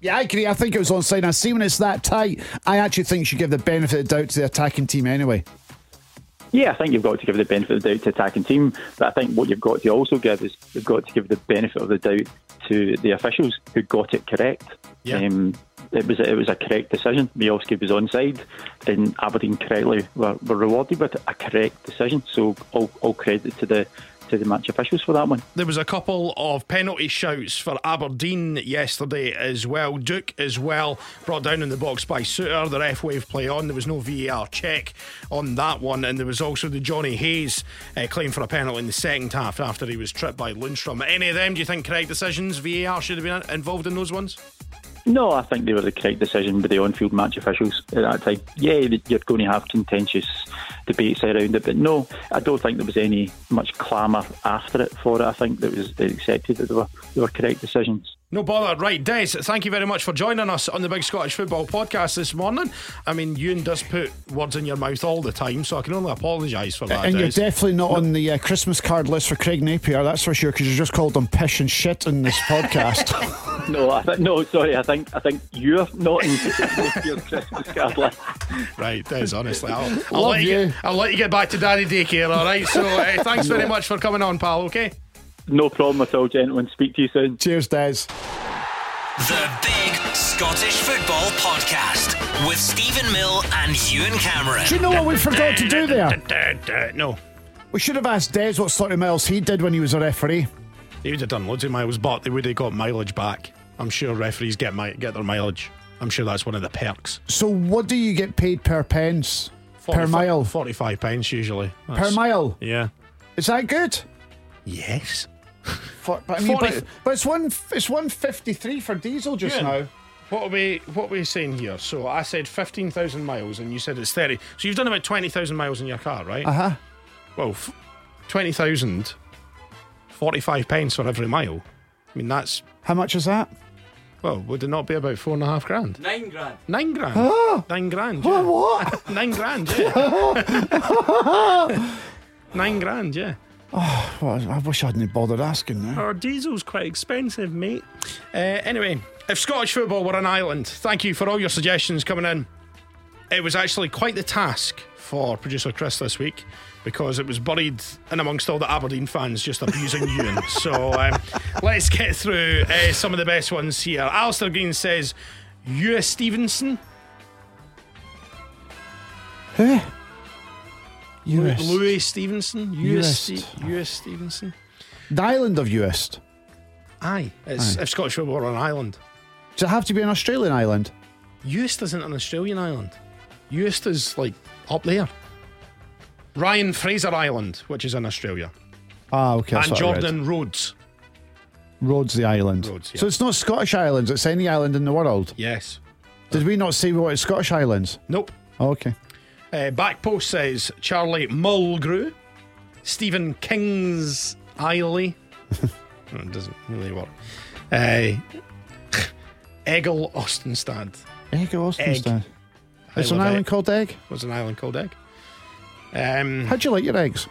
Yeah, I agree. I think it was onside. I see when it's that tight, I actually think you should give the benefit of doubt to the attacking team anyway. Yeah, I think you've got to give the benefit of the doubt to attacking team, but I think what you've got to also give is you've got to give the benefit of the doubt to the officials who got it correct. Yeah. Um, it was a, it was a correct decision. Miovski was onside, and Aberdeen correctly were, were rewarded with a correct decision. So all, all credit to the to the match officials for that one. There was a couple of penalty shouts for Aberdeen yesterday as well. Duk as well brought down in the box by Souttar. The ref wave play on. There was no VAR check on that one, and there was also the Johnny Hayes uh, claim for a penalty in the second half after he was tripped by Lundstram. Any of them? Do you think correct decisions? VAR should have been involved in those ones. No, I think they were the correct decision with the on-field match officials at that time. Yeah, you're going to have contentious debates around it, but no, I don't think there was any much clamour after it for it. I think that was accepted that they were they were correct decisions. No bother. Right, Des, thank you very much for joining us on the Big Scottish Football Podcast this morning. I mean, Ewen does put words in your mouth all the time, so I can only apologise for that. and you're definitely not on the uh, Christmas card list for Craig Napier, that's for sure, because you just called him pish and shit in this podcast. No, I th- no, sorry. I think I think you're not in your Christmas card list. Right, Des, honestly. I'll, I'll, Love let you. you. Get, I'll let you get back to daddy daycare, all right? So uh, thanks very much for coming on, pal, okay? No problem at all, gentlemen. Speak to you soon. Cheers, Des. The Big Scottish Football Podcast with Steven Mill and Ewen Cameron. Do you know what we forgot to do there? No. We should have asked Des what sort of miles he did when he was a referee. He would have done loads of miles, but they would have got mileage back. I'm sure referees get mi- get their mileage. I'm sure that's one of the perks. So, what do you get paid per pence? per mile? 45 pence usually. Per mile? Yeah. Is that good? Yes. For, but, I mean, 40 but, but it's one it's one fifty three for diesel just Yeah. now. What are we what are we saying here? So I said fifteen thousand miles, and you said it's thirty. So you've done about twenty thousand miles in your car, right? Uh huh. Well, f- twenty thousand. Forty-five pence for every mile. I mean, that's How much is that? well. Would it not be about four and a half grand? Nine grand. Nine grand. Nine grand. Yeah. What? Nine grand. Yeah. Nine grand. Yeah. Well, I wish I hadn't bothered asking now. Our diesel's quite expensive, mate. Uh, anyway, if Scottish football were an island, thank you for all your suggestions coming in. It was actually quite the task for producer Chris this week because it was buried in amongst all the Aberdeen fans just abusing you. So um, let's get through uh, some of the best ones here. Alistair Green says, Ewa Stevenson. Who? US. Lewis Stevenson. Uist. Ste- Stevenson. The island of Uist. Aye. It's if Scottish football were an island. Does it have to be an Australian island? Uist isn't an Australian island. Uist is like up there. Ryan Fraser Island, which is in Australia, Ah, okay. and what. Jordan Rhodes. Rhodes, the island. Rhodes, yeah. So it's not Scottish islands, it's any island in the world. Yes. Did we not say we wanted Scottish islands? Nope. Oh, okay. Uh, back post says Charlie Mulgrew, Stephen Kings Eiley. Oh, it doesn't really work. Uh, Eggle Ostenstad. Or Ostenstad? It's an island egg. called Egg? What's an island called Egg? Um, How do you like your eggs?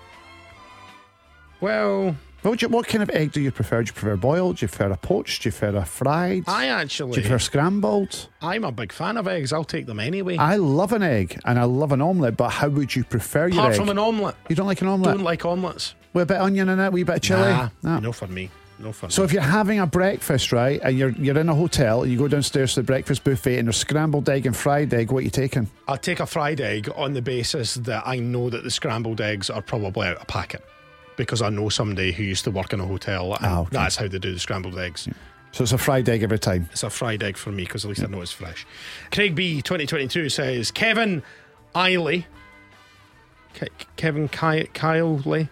well, What, you, what kind of egg do you prefer? Do you prefer boiled? Do you prefer a poached? Do you prefer a fried? I actually. do you prefer scrambled? I'm a big fan of eggs. I'll take them anyway. I love an egg and I love an omelette, but how would you prefer your Apart egg? from an omelette, you don't like an omelette? don't like omelettes. With a bit of onion in it, a wee bit of chilli? Nah, No. no for me. No for So me. if you're having a breakfast, right, and you're you're in a hotel, and you go downstairs to the breakfast buffet, and there's scrambled egg and fried egg, what are you taking? I'll take a fried egg on the basis that I know that the scrambled eggs are probably out of packet. Because I know somebody who used to work in a hotel and Ah, okay. that's how they do the scrambled eggs. So it's a fried egg every time. It's a fried egg for me because at least I know it's fresh. Craig B 2022 says Kevin Eiley. Ke- Kevin Ky- Kiley.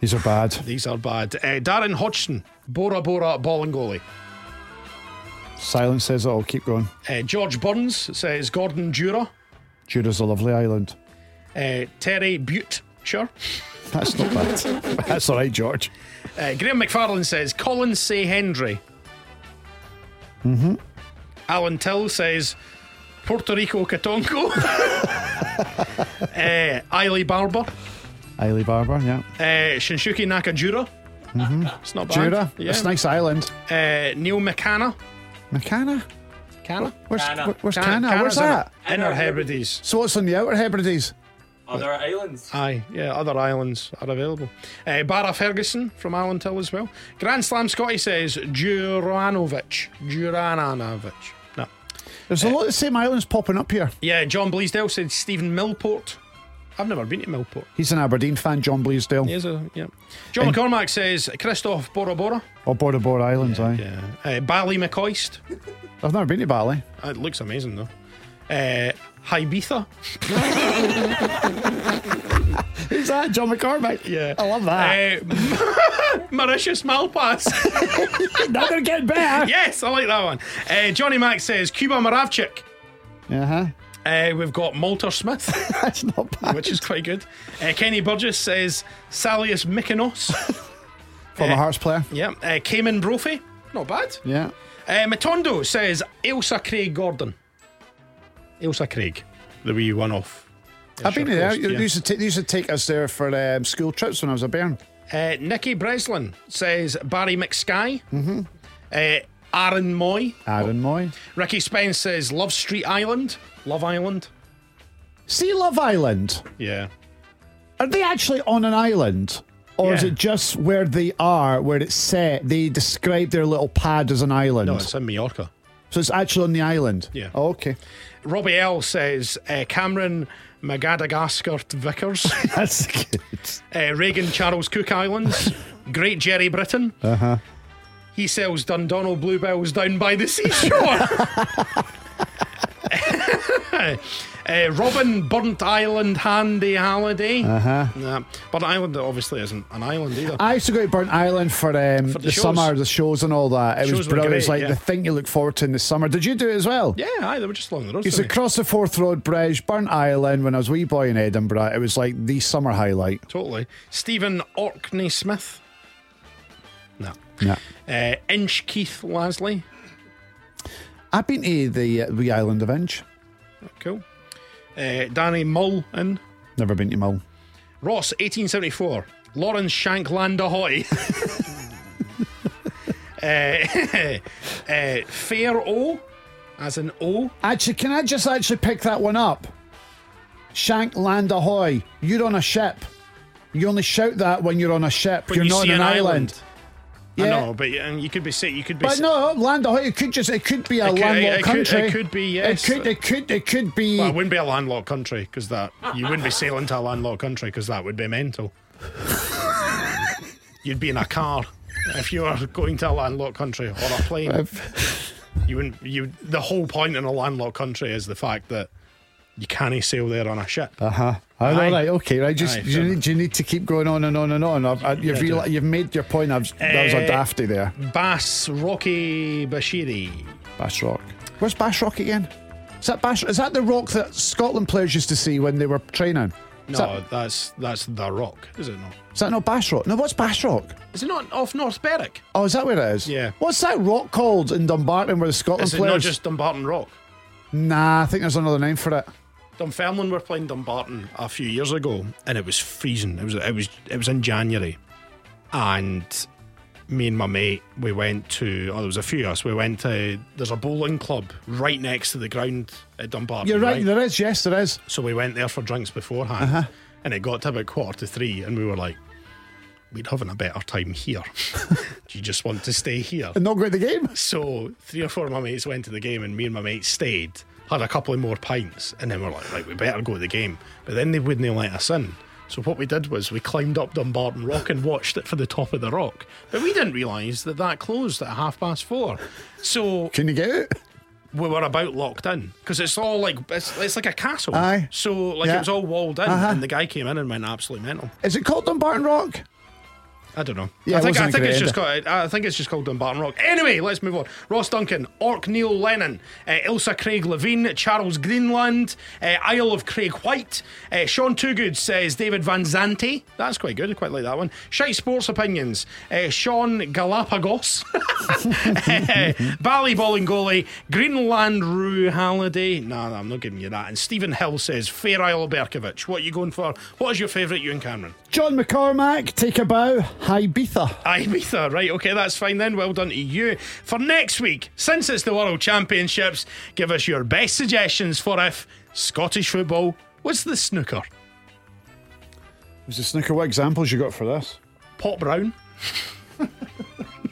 These are bad. These are bad. Uh, Darren Hodgson. Bora Bora ball and goalie. Silence says it all. Keep going. Uh, George Burns says Gordon Jura. Jura's a lovely island. Uh, Terry Butte. Sure. That's not bad. That's all right, George. Uh, Graham McFarlane says Colin Say Hendry. Mm-hmm. Alan Till says Puerto Rico Katonko. uh, Eiley Barber. Eiley Barber, yeah. Uh, Shinshuki Nakajura. Mm-hmm. It's not bad. Jura, Yeah. it's a nice island. Uh, Neil McCanna. McCanna? Canna? Where's, Cana. where- where's Can- Cana? Where's Canna's that? Inner Hebrides. So what's on the Outer Hebrides? Other islands. Aye, yeah, other islands are available. Uh, Barra Ferguson from Alan Till as well. Grand Slam Scotty says Juranovic. Juranovic. No. There's a lot of the same islands popping up here. Yeah, John Bleasdale said Stephen Millport. I've never been to Millport. He's an Aberdeen fan, John Bleasdale. He is a, yeah. John McCormack says Christoph Bora Bora. Or Bora Bora Islands, aye. Yeah. Uh, Bally McCoist. I've never been to Bali. It looks amazing though. Uh, Ibiza. Who's that? John McCormack? Yeah. I love that. Uh, Mauritius Malpass. Not going to get better. yes, I like that one. Uh, Johnny Mack says Cuba Moravchik. Uh-huh. Uh, we've got Malter Smith, That's not bad. which is quite good. Uh, Kenny Burgess says Salius Mykonos. Former Hearts player. yeah. Uh, Cayman Brophy. Not bad. Yeah. Uh, Matondo says Ailsa Craig Gordon. Ailsa Craig, the wee one off. I've been there. They yeah. used, to take, they used to take us there for um, school trips when I was a bairn. Uh, Nicky Breslin says Barry McSky. Mm-hmm. Uh, Aaron Moy. Aaron Moy. Ricky Spence says Love Street Island. Love Island. See Love Island. Yeah. Are they actually on an island? Or is it just where they are, where it's set? They describe their little pad as an island. No, it's in Mallorca. so it's actually on the island? Yeah. Oh, okay. Robbie L says uh, Cameron Magadagascar Vickers. That's good. uh, Reagan Charles Cook Islands. Great Jerry Britain. Uh huh. He sells Dundonald Bluebells down by the seashore. uh, Robin Burnt Island Handy Holiday. Uh Uh-huh. huh. Nah, Burnt Island obviously isn't an island either. I used to go to Burnt Island for, um, For the the, summer, the shows and all that. It Shows was brilliant. It was like yeah. the thing you look forward to in the summer. Did you do it as well? yeah, aye, they were just along the road. For to the Forth Road Bridge, Burnt Island, when I was a wee boy in Edinburgh. It was like the summer highlight. Totally. Stephen Orkney Smith. No. Yeah. Uh, Inch Keith Lasley. I've been to the uh, wee island of Inch. Cool. Uh, Danny Mullen. Never been to Mull. Ross, 1874. Lawrence Shankland Ahoy. uh, uh, Fair O, as an O. Actually, can I just actually pick that one up? Shank Land Ahoy. You're on a ship. You only shout that when you're on a ship. When you're you not on an, an island. island. Yeah. I know, but um, you could be sick. you could be. But no, Land. It could just. It could be a It could- landlocked it could- it country. could be, yes. It could. It could. It could be. Well, it wouldn't be a landlocked country because that you wouldn't be sailing to a landlocked country because that would be mental. You'd be in a car if you were going to a landlocked country or a plane. You wouldn't. You the whole point in a landlocked country is the fact that you can't sail there on a ship. Uh huh. Oh, all right. Okay. Right. Just Aye, do you, need, do you need to keep going on and on and on? I've, I, you've Yeah, reali- you've made your point. I've, that was a Eh, dafty there. Bass Rocky Bushiri. Bass Rock. Where's Bass Rock again? Is that Bass? Is that the rock that Scotland players used to see when they were training? Is, No, that, that's that's the Rock, is it not? is that not Bass Rock? No, what's Bass Rock? Is it not off North Berwick? Oh, is that where it is? Yeah. What's that rock called in Dumbarton where the Scotland players. Is it not just Dumbarton Rock? Nah, I think there's another name for it. Dunfermline were playing Dumbarton a few years ago, and it was freezing. It was it was it was in January, and me and my mate we went to. Oh, there was a few of us. We went to. There's a bowling club right next to the ground at Dumbarton. You're right, there is, yes, there is. So we went there for drinks beforehand, uh-huh. and it got to about quarter to three, and we were like, "We're having a better time here. Do you just want to stay here?" And not go to the game. So three or four of my mates went to the game, and me and my mate stayed, had a couple of more pints, and then we're like, right, we better go to the game. But then they wouldn't let us in. So what we did was we climbed up Dumbarton Rock and watched it for the top of the rock. But we didn't realise that that closed at half past four. So Can you get it? we were about locked in because it's all like it's, it's like a castle. Aye. So like Yeah. it was all walled in, Uh-huh. and the guy came in and went absolutely mental. Is it called Dumbarton Rock? I don't know. Yeah, I think, I think it's just called. I think it's just called Dumbarton Rock. Anyway, let's move on. Ross Duncan, Orc Neil Lennon, uh, Ilsa Craig Levein, Charles Greenland, uh, Isle of Craig White. Uh, Sean Toogood says David Van Zante. That's quite good. I quite like that one. Shite Sports Opinions. Uh, Sean Galapagos. uh, Ballyballing goalie. Greenland Rue Halliday. Nah, nah, I'm not giving you that. And Stephen Hill says Fair Isle Berkovich. What are you going for? What is your favourite, Ewen Cameron? John McCormack, take a bow. Hi, Beetha. Ibiza, right? Okay, that's fine then. Well done to you. For next week, since it's the World Championships, give us your best suggestions for if Scottish football was the snooker. Was the snooker? What examples you got for this? Pop Brown,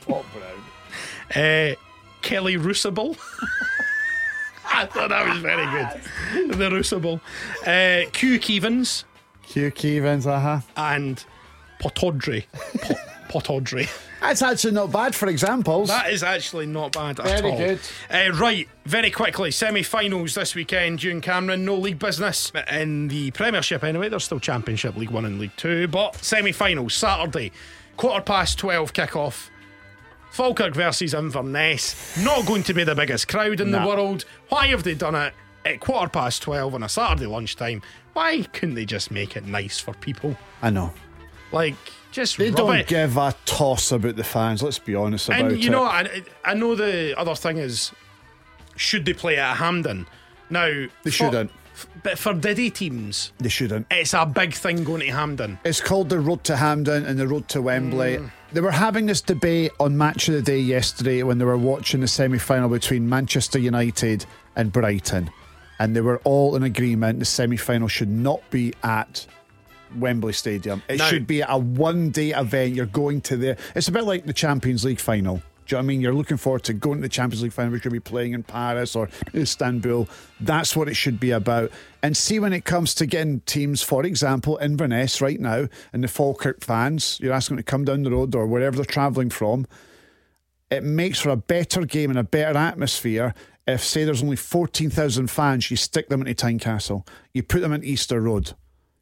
Pop Brown. uh, Kelly Roosable. I thought that was very good. The Roosable. Uh, Q Keevans Hugh Keevins, uh huh. and Potodry. Po- Potodry. That's actually not bad for examples. That is actually not bad at Very good. Uh, right, very quickly, semi-finals this weekend. Ewen Cameron, no league business in the Premiership anyway. There's still Championship, League One, and League Two, but semi-finals Saturday, quarter past twelve kick-off. Falkirk versus Inverness. Not going to be the biggest crowd in the world. Why have they done it at quarter past twelve on a Saturday lunchtime? Why couldn't they just make it nice for people? I know. Like, just They don't it. give a toss about the fans, let's be honest about it. And you know, I, I know the other thing is, should they play at Hampden? Now They for- shouldn't. f- But for Diddy teams, They shouldn't. it's a big thing going to Hampden. It's called the Road to Hampden and the Road to Wembley. Mm. They were having this debate on Match of the Day yesterday when they were watching the semi final between Manchester United and Brighton. And they were all in agreement the semi final should not be at Wembley Stadium. It should be a one day event. You're going to the. It's a bit like the Champions League final. Do you know what I mean? You're looking forward to going to the Champions League final, which could be playing in Paris or Istanbul. That's what it should be about. And see when it comes to getting teams, for example, Inverness right now, and the Falkirk fans, you're asking them to come down the road or wherever they're travelling from. It makes for a better game and a better atmosphere if, say, there's only 14,000 fans, you stick them into Tynecastle, you put them in Easter Road.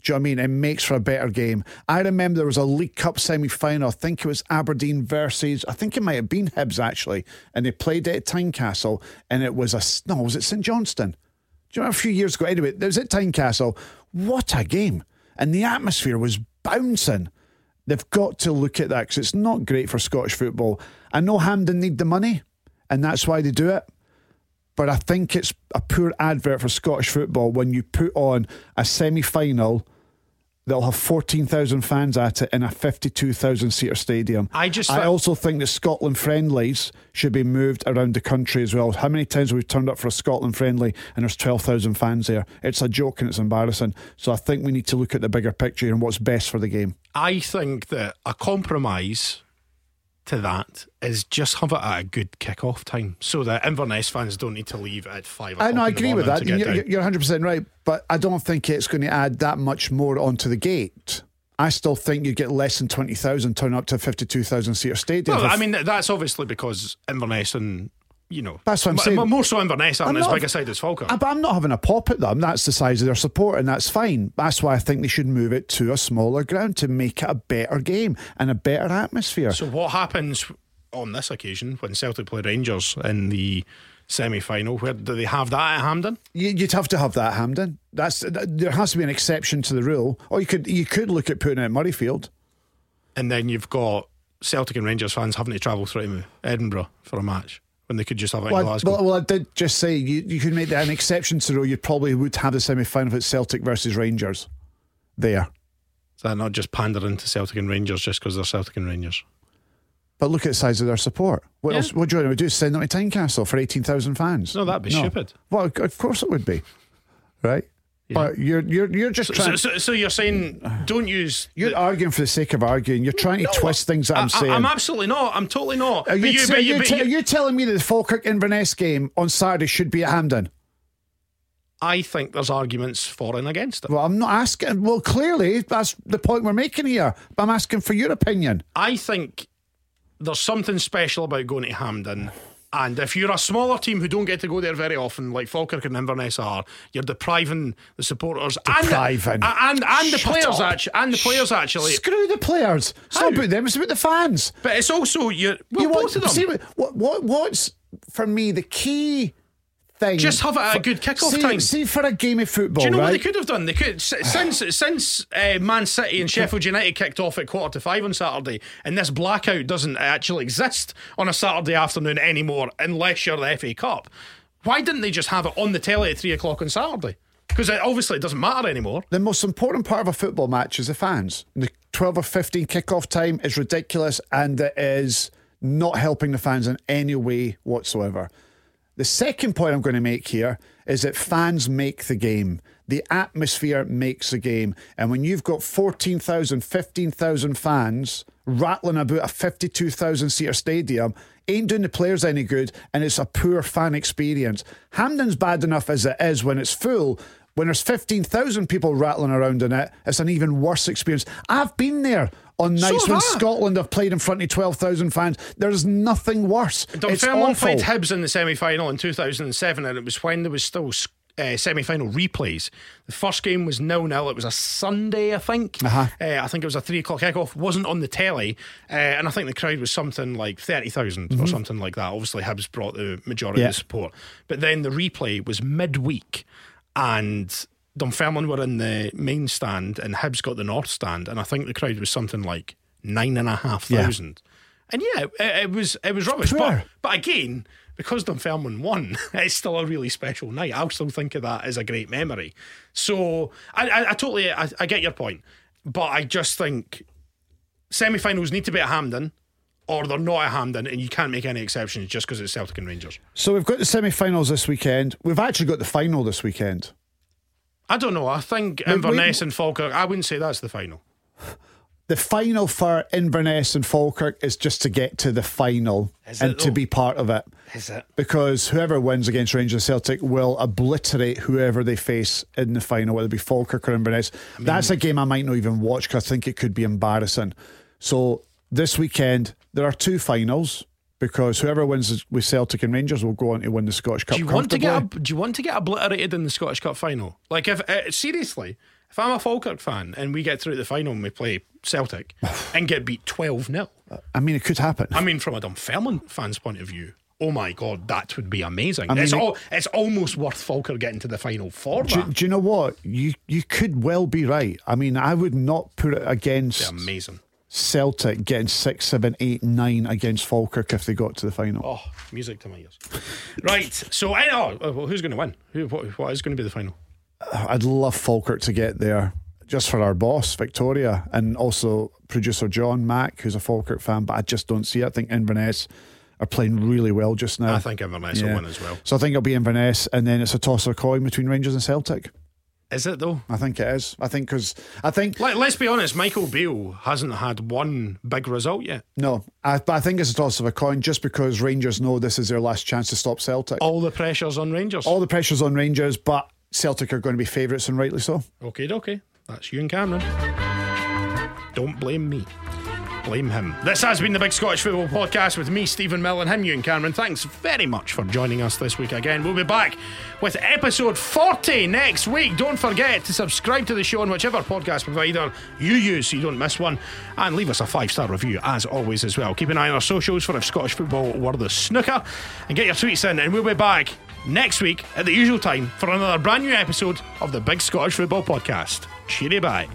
Do you know what I mean? It makes for a better game. I remember there was a League Cup semi final. I think it was Aberdeen versus, I think it might have been Hibs actually. And they played it at Tynecastle. And it was a, no, was it St Johnstone? Do you remember a few years ago? Anyway, it was at Tynecastle. What a game. And the atmosphere was bouncing. They've got to look at that because it's not great for Scottish football. I know Hampden need the money, and that's why they do it. But I think it's a poor advert for Scottish football when you put on a semi final that'll have 14,000 fans at it in a 52,000 seater stadium. I just I also think that Scotland friendlies should be moved around the country as well. How many times have we turned up for a Scotland friendly and there's 12,000 fans there? It's a joke and it's embarrassing. So I think we need to look at the bigger picture and what's best for the game. I think that a compromise to that is just have it at a good kick-off time so that Inverness fans don't need to leave at five o'clock. I know, I agree with that. You're, you're 100% right, but I don't think it's going to add that much more onto the gate. I still think you get less than 20,000 turn up to a 52,000 seater stadium. Well, I mean, that's obviously because Inverness and, you know. That's what I'm m- saying. m- More so Inverness aren't I'm as not- big a side as Falkirk. But I'm not having a pop at them. That's the size of their support, and that's fine. That's why I think they should move it to a smaller ground to make it a better game and a better atmosphere. So what happens on this occasion when Celtic play Rangers in the semi-final? Where do they have that at Hampden? You- You'd have to have that, Hampden. That's that- there has to be an exception to the rule. Or you could you could look at putting it at Murrayfield. And then you've got Celtic and Rangers fans having to travel through to Edinburgh for a match. When they could just have it in Well, I, Glasgow. well, well, I did just say you, you could make that an exception to rule. You probably would have the semi final if it's Celtic versus Rangers there. Is that not just pandering to Celtic and Rangers just because they're Celtic and Rangers? But look at the size of their support. What Yeah. else? What do you want to do? Send them to Tynecastle for eighteen thousand fans? No, that'd be stupid. Well, of course it would be, right? But you're you're you're just So, trying. so, so you're saying don't use. you're arguing for the sake of arguing. You're trying to No, twist things that I, I'm saying. I, am absolutely not. I'm totally not. Are you, you- but you- you but te- you- are you telling me that the Falkirk Inverness game on Saturday should be at Hampden? I think there's arguments for and against it. Well, I'm not asking. Well, clearly that's the point we're making here. But I'm asking for your opinion. I think there's something special about going to Hampden. And if you're a smaller team who don't get to go there very often, like Falkirk and Inverness are, you're depriving the supporters Depriving. and the, and and the players up. actually and the players actually. Screw the players. It's How? not about them. It's about the fans. But it's also you. Well, you both want of them. see what what what's for me the key thing. Just have it at a good kick-off see, time. See for a game of football, Do you know right? what they could have done? They could since since uh, Man City and Sheffield United kicked off at quarter to five on Saturday, and this blackout doesn't actually exist on a Saturday afternoon anymore, unless you're the FA Cup. Why didn't they just have it on the telly at three o'clock on Saturday? Because obviously it doesn't matter anymore. The most important part of a football match is the fans. The 12 or 15 kickoff time is ridiculous and it is not helping the fans in any way whatsoever. The second point I'm going to make here is that fans make the game. The atmosphere makes the game. And when you've got 14,000, 15,000 fans rattling about a 52,000 seater stadium, ain't doing the players any good and it's a poor fan experience. Hampden's bad enough as it is when it's full. When there's 15,000 people rattling around in it, it's an even worse experience. I've been there on nights have when I. Scotland have played in front of 12,000 fans. There's nothing worse. Dunfermline played Hibs in the semi final in 2007, and it was when there was still uh, semi final replays. The first game was nil nil. It was a Sunday, I think. Uh-huh. Uh, I think it was a three o'clock kickoff. wasn't on the telly, uh, and I think the crowd was something like 30,000 or something like that. Obviously, Hibs brought the majority Mm-hmm. Yeah. of the support. But then the replay was midweek, and Dunfermline were in the main stand, and Hibs got the north stand, and I think the crowd was something like nine and a half thousand. Yeah. And yeah, it, it was it was rubbish. But but again, because Dunfermline won, it's still a really special night. I'll still think of that as a great memory. So I, I, I totally I, I get your point, but I just think semi-finals need to be at Hampden, or they're not at Hampden, and you can't make any exceptions just because it's Celtic and Rangers. So we've got the semi-finals this weekend. We've actually got the final this weekend. I don't know. I think we- Inverness and Falkirk. I wouldn't say that's the final. The final for Inverness and Falkirk is just to get to the final Is and it to be part of it. Is it? Because whoever wins against Rangers Celtic will obliterate whoever they face in the final, whether it be Falkirk or Inverness. That's a game I might not even watch because I think it could be embarrassing. So this weekend, there are two finals because whoever wins with Celtic and Rangers will go on to win the Scottish Cup. Do you want to get? Do you want to get obliterated in the Scottish Cup final? Like, if uh, seriously, if I'm a Falkirk fan and we get through the final and we play Celtic and get beat twelve 0 I mean, it could happen. I mean, from a Dunfermline fan's point of view, oh my god, that would be amazing. mean, it's all, it's almost worth Falkirk getting to the final for Do, do you know what? You you could well be right. I mean, I would not put it against amazing. Celtic getting six, seven, eight, nine against Falkirk if they got to the final. Oh, music to my ears. right. So, I know. Well, who's going to win? Who? What, what is going to be the final? Uh, I'd love Falkirk to get there just for our boss, Victoria, and also producer John Mack, who's a Falkirk fan, but I just don't see it. I think Inverness are playing really well just now. I think Inverness will win as well. So I think it'll be Inverness, and then it's a toss of a coin between Rangers and Celtic. Is it though? I think it is. I think because I think Let, let's be honest. Michael Beale hasn't had one big result yet. no, I, but I think it's a toss of a coin just because Rangers know this is their last chance to stop Celtic. All the pressure's on Rangers. All the pressure's on Rangers, but Celtic are going to be favourites and rightly so. Okay, okay. That's Ewen Cameron. Don't blame me. Blame him. This has been the Big Scottish Football Podcast with me, Steven Mill, and him, Ewen Cameron. Thanks very much for joining us this week again. We'll be back with episode 40 next week. Don't forget to subscribe to the show on whichever podcast provider you use so you don't miss one. And leave us a five star review as always as well. Keep an eye on our socials for if Scottish football were the snooker. And get your tweets in, and we'll be back next week at the usual time for another brand new episode of the Big Scottish Football Podcast. Cheery bye.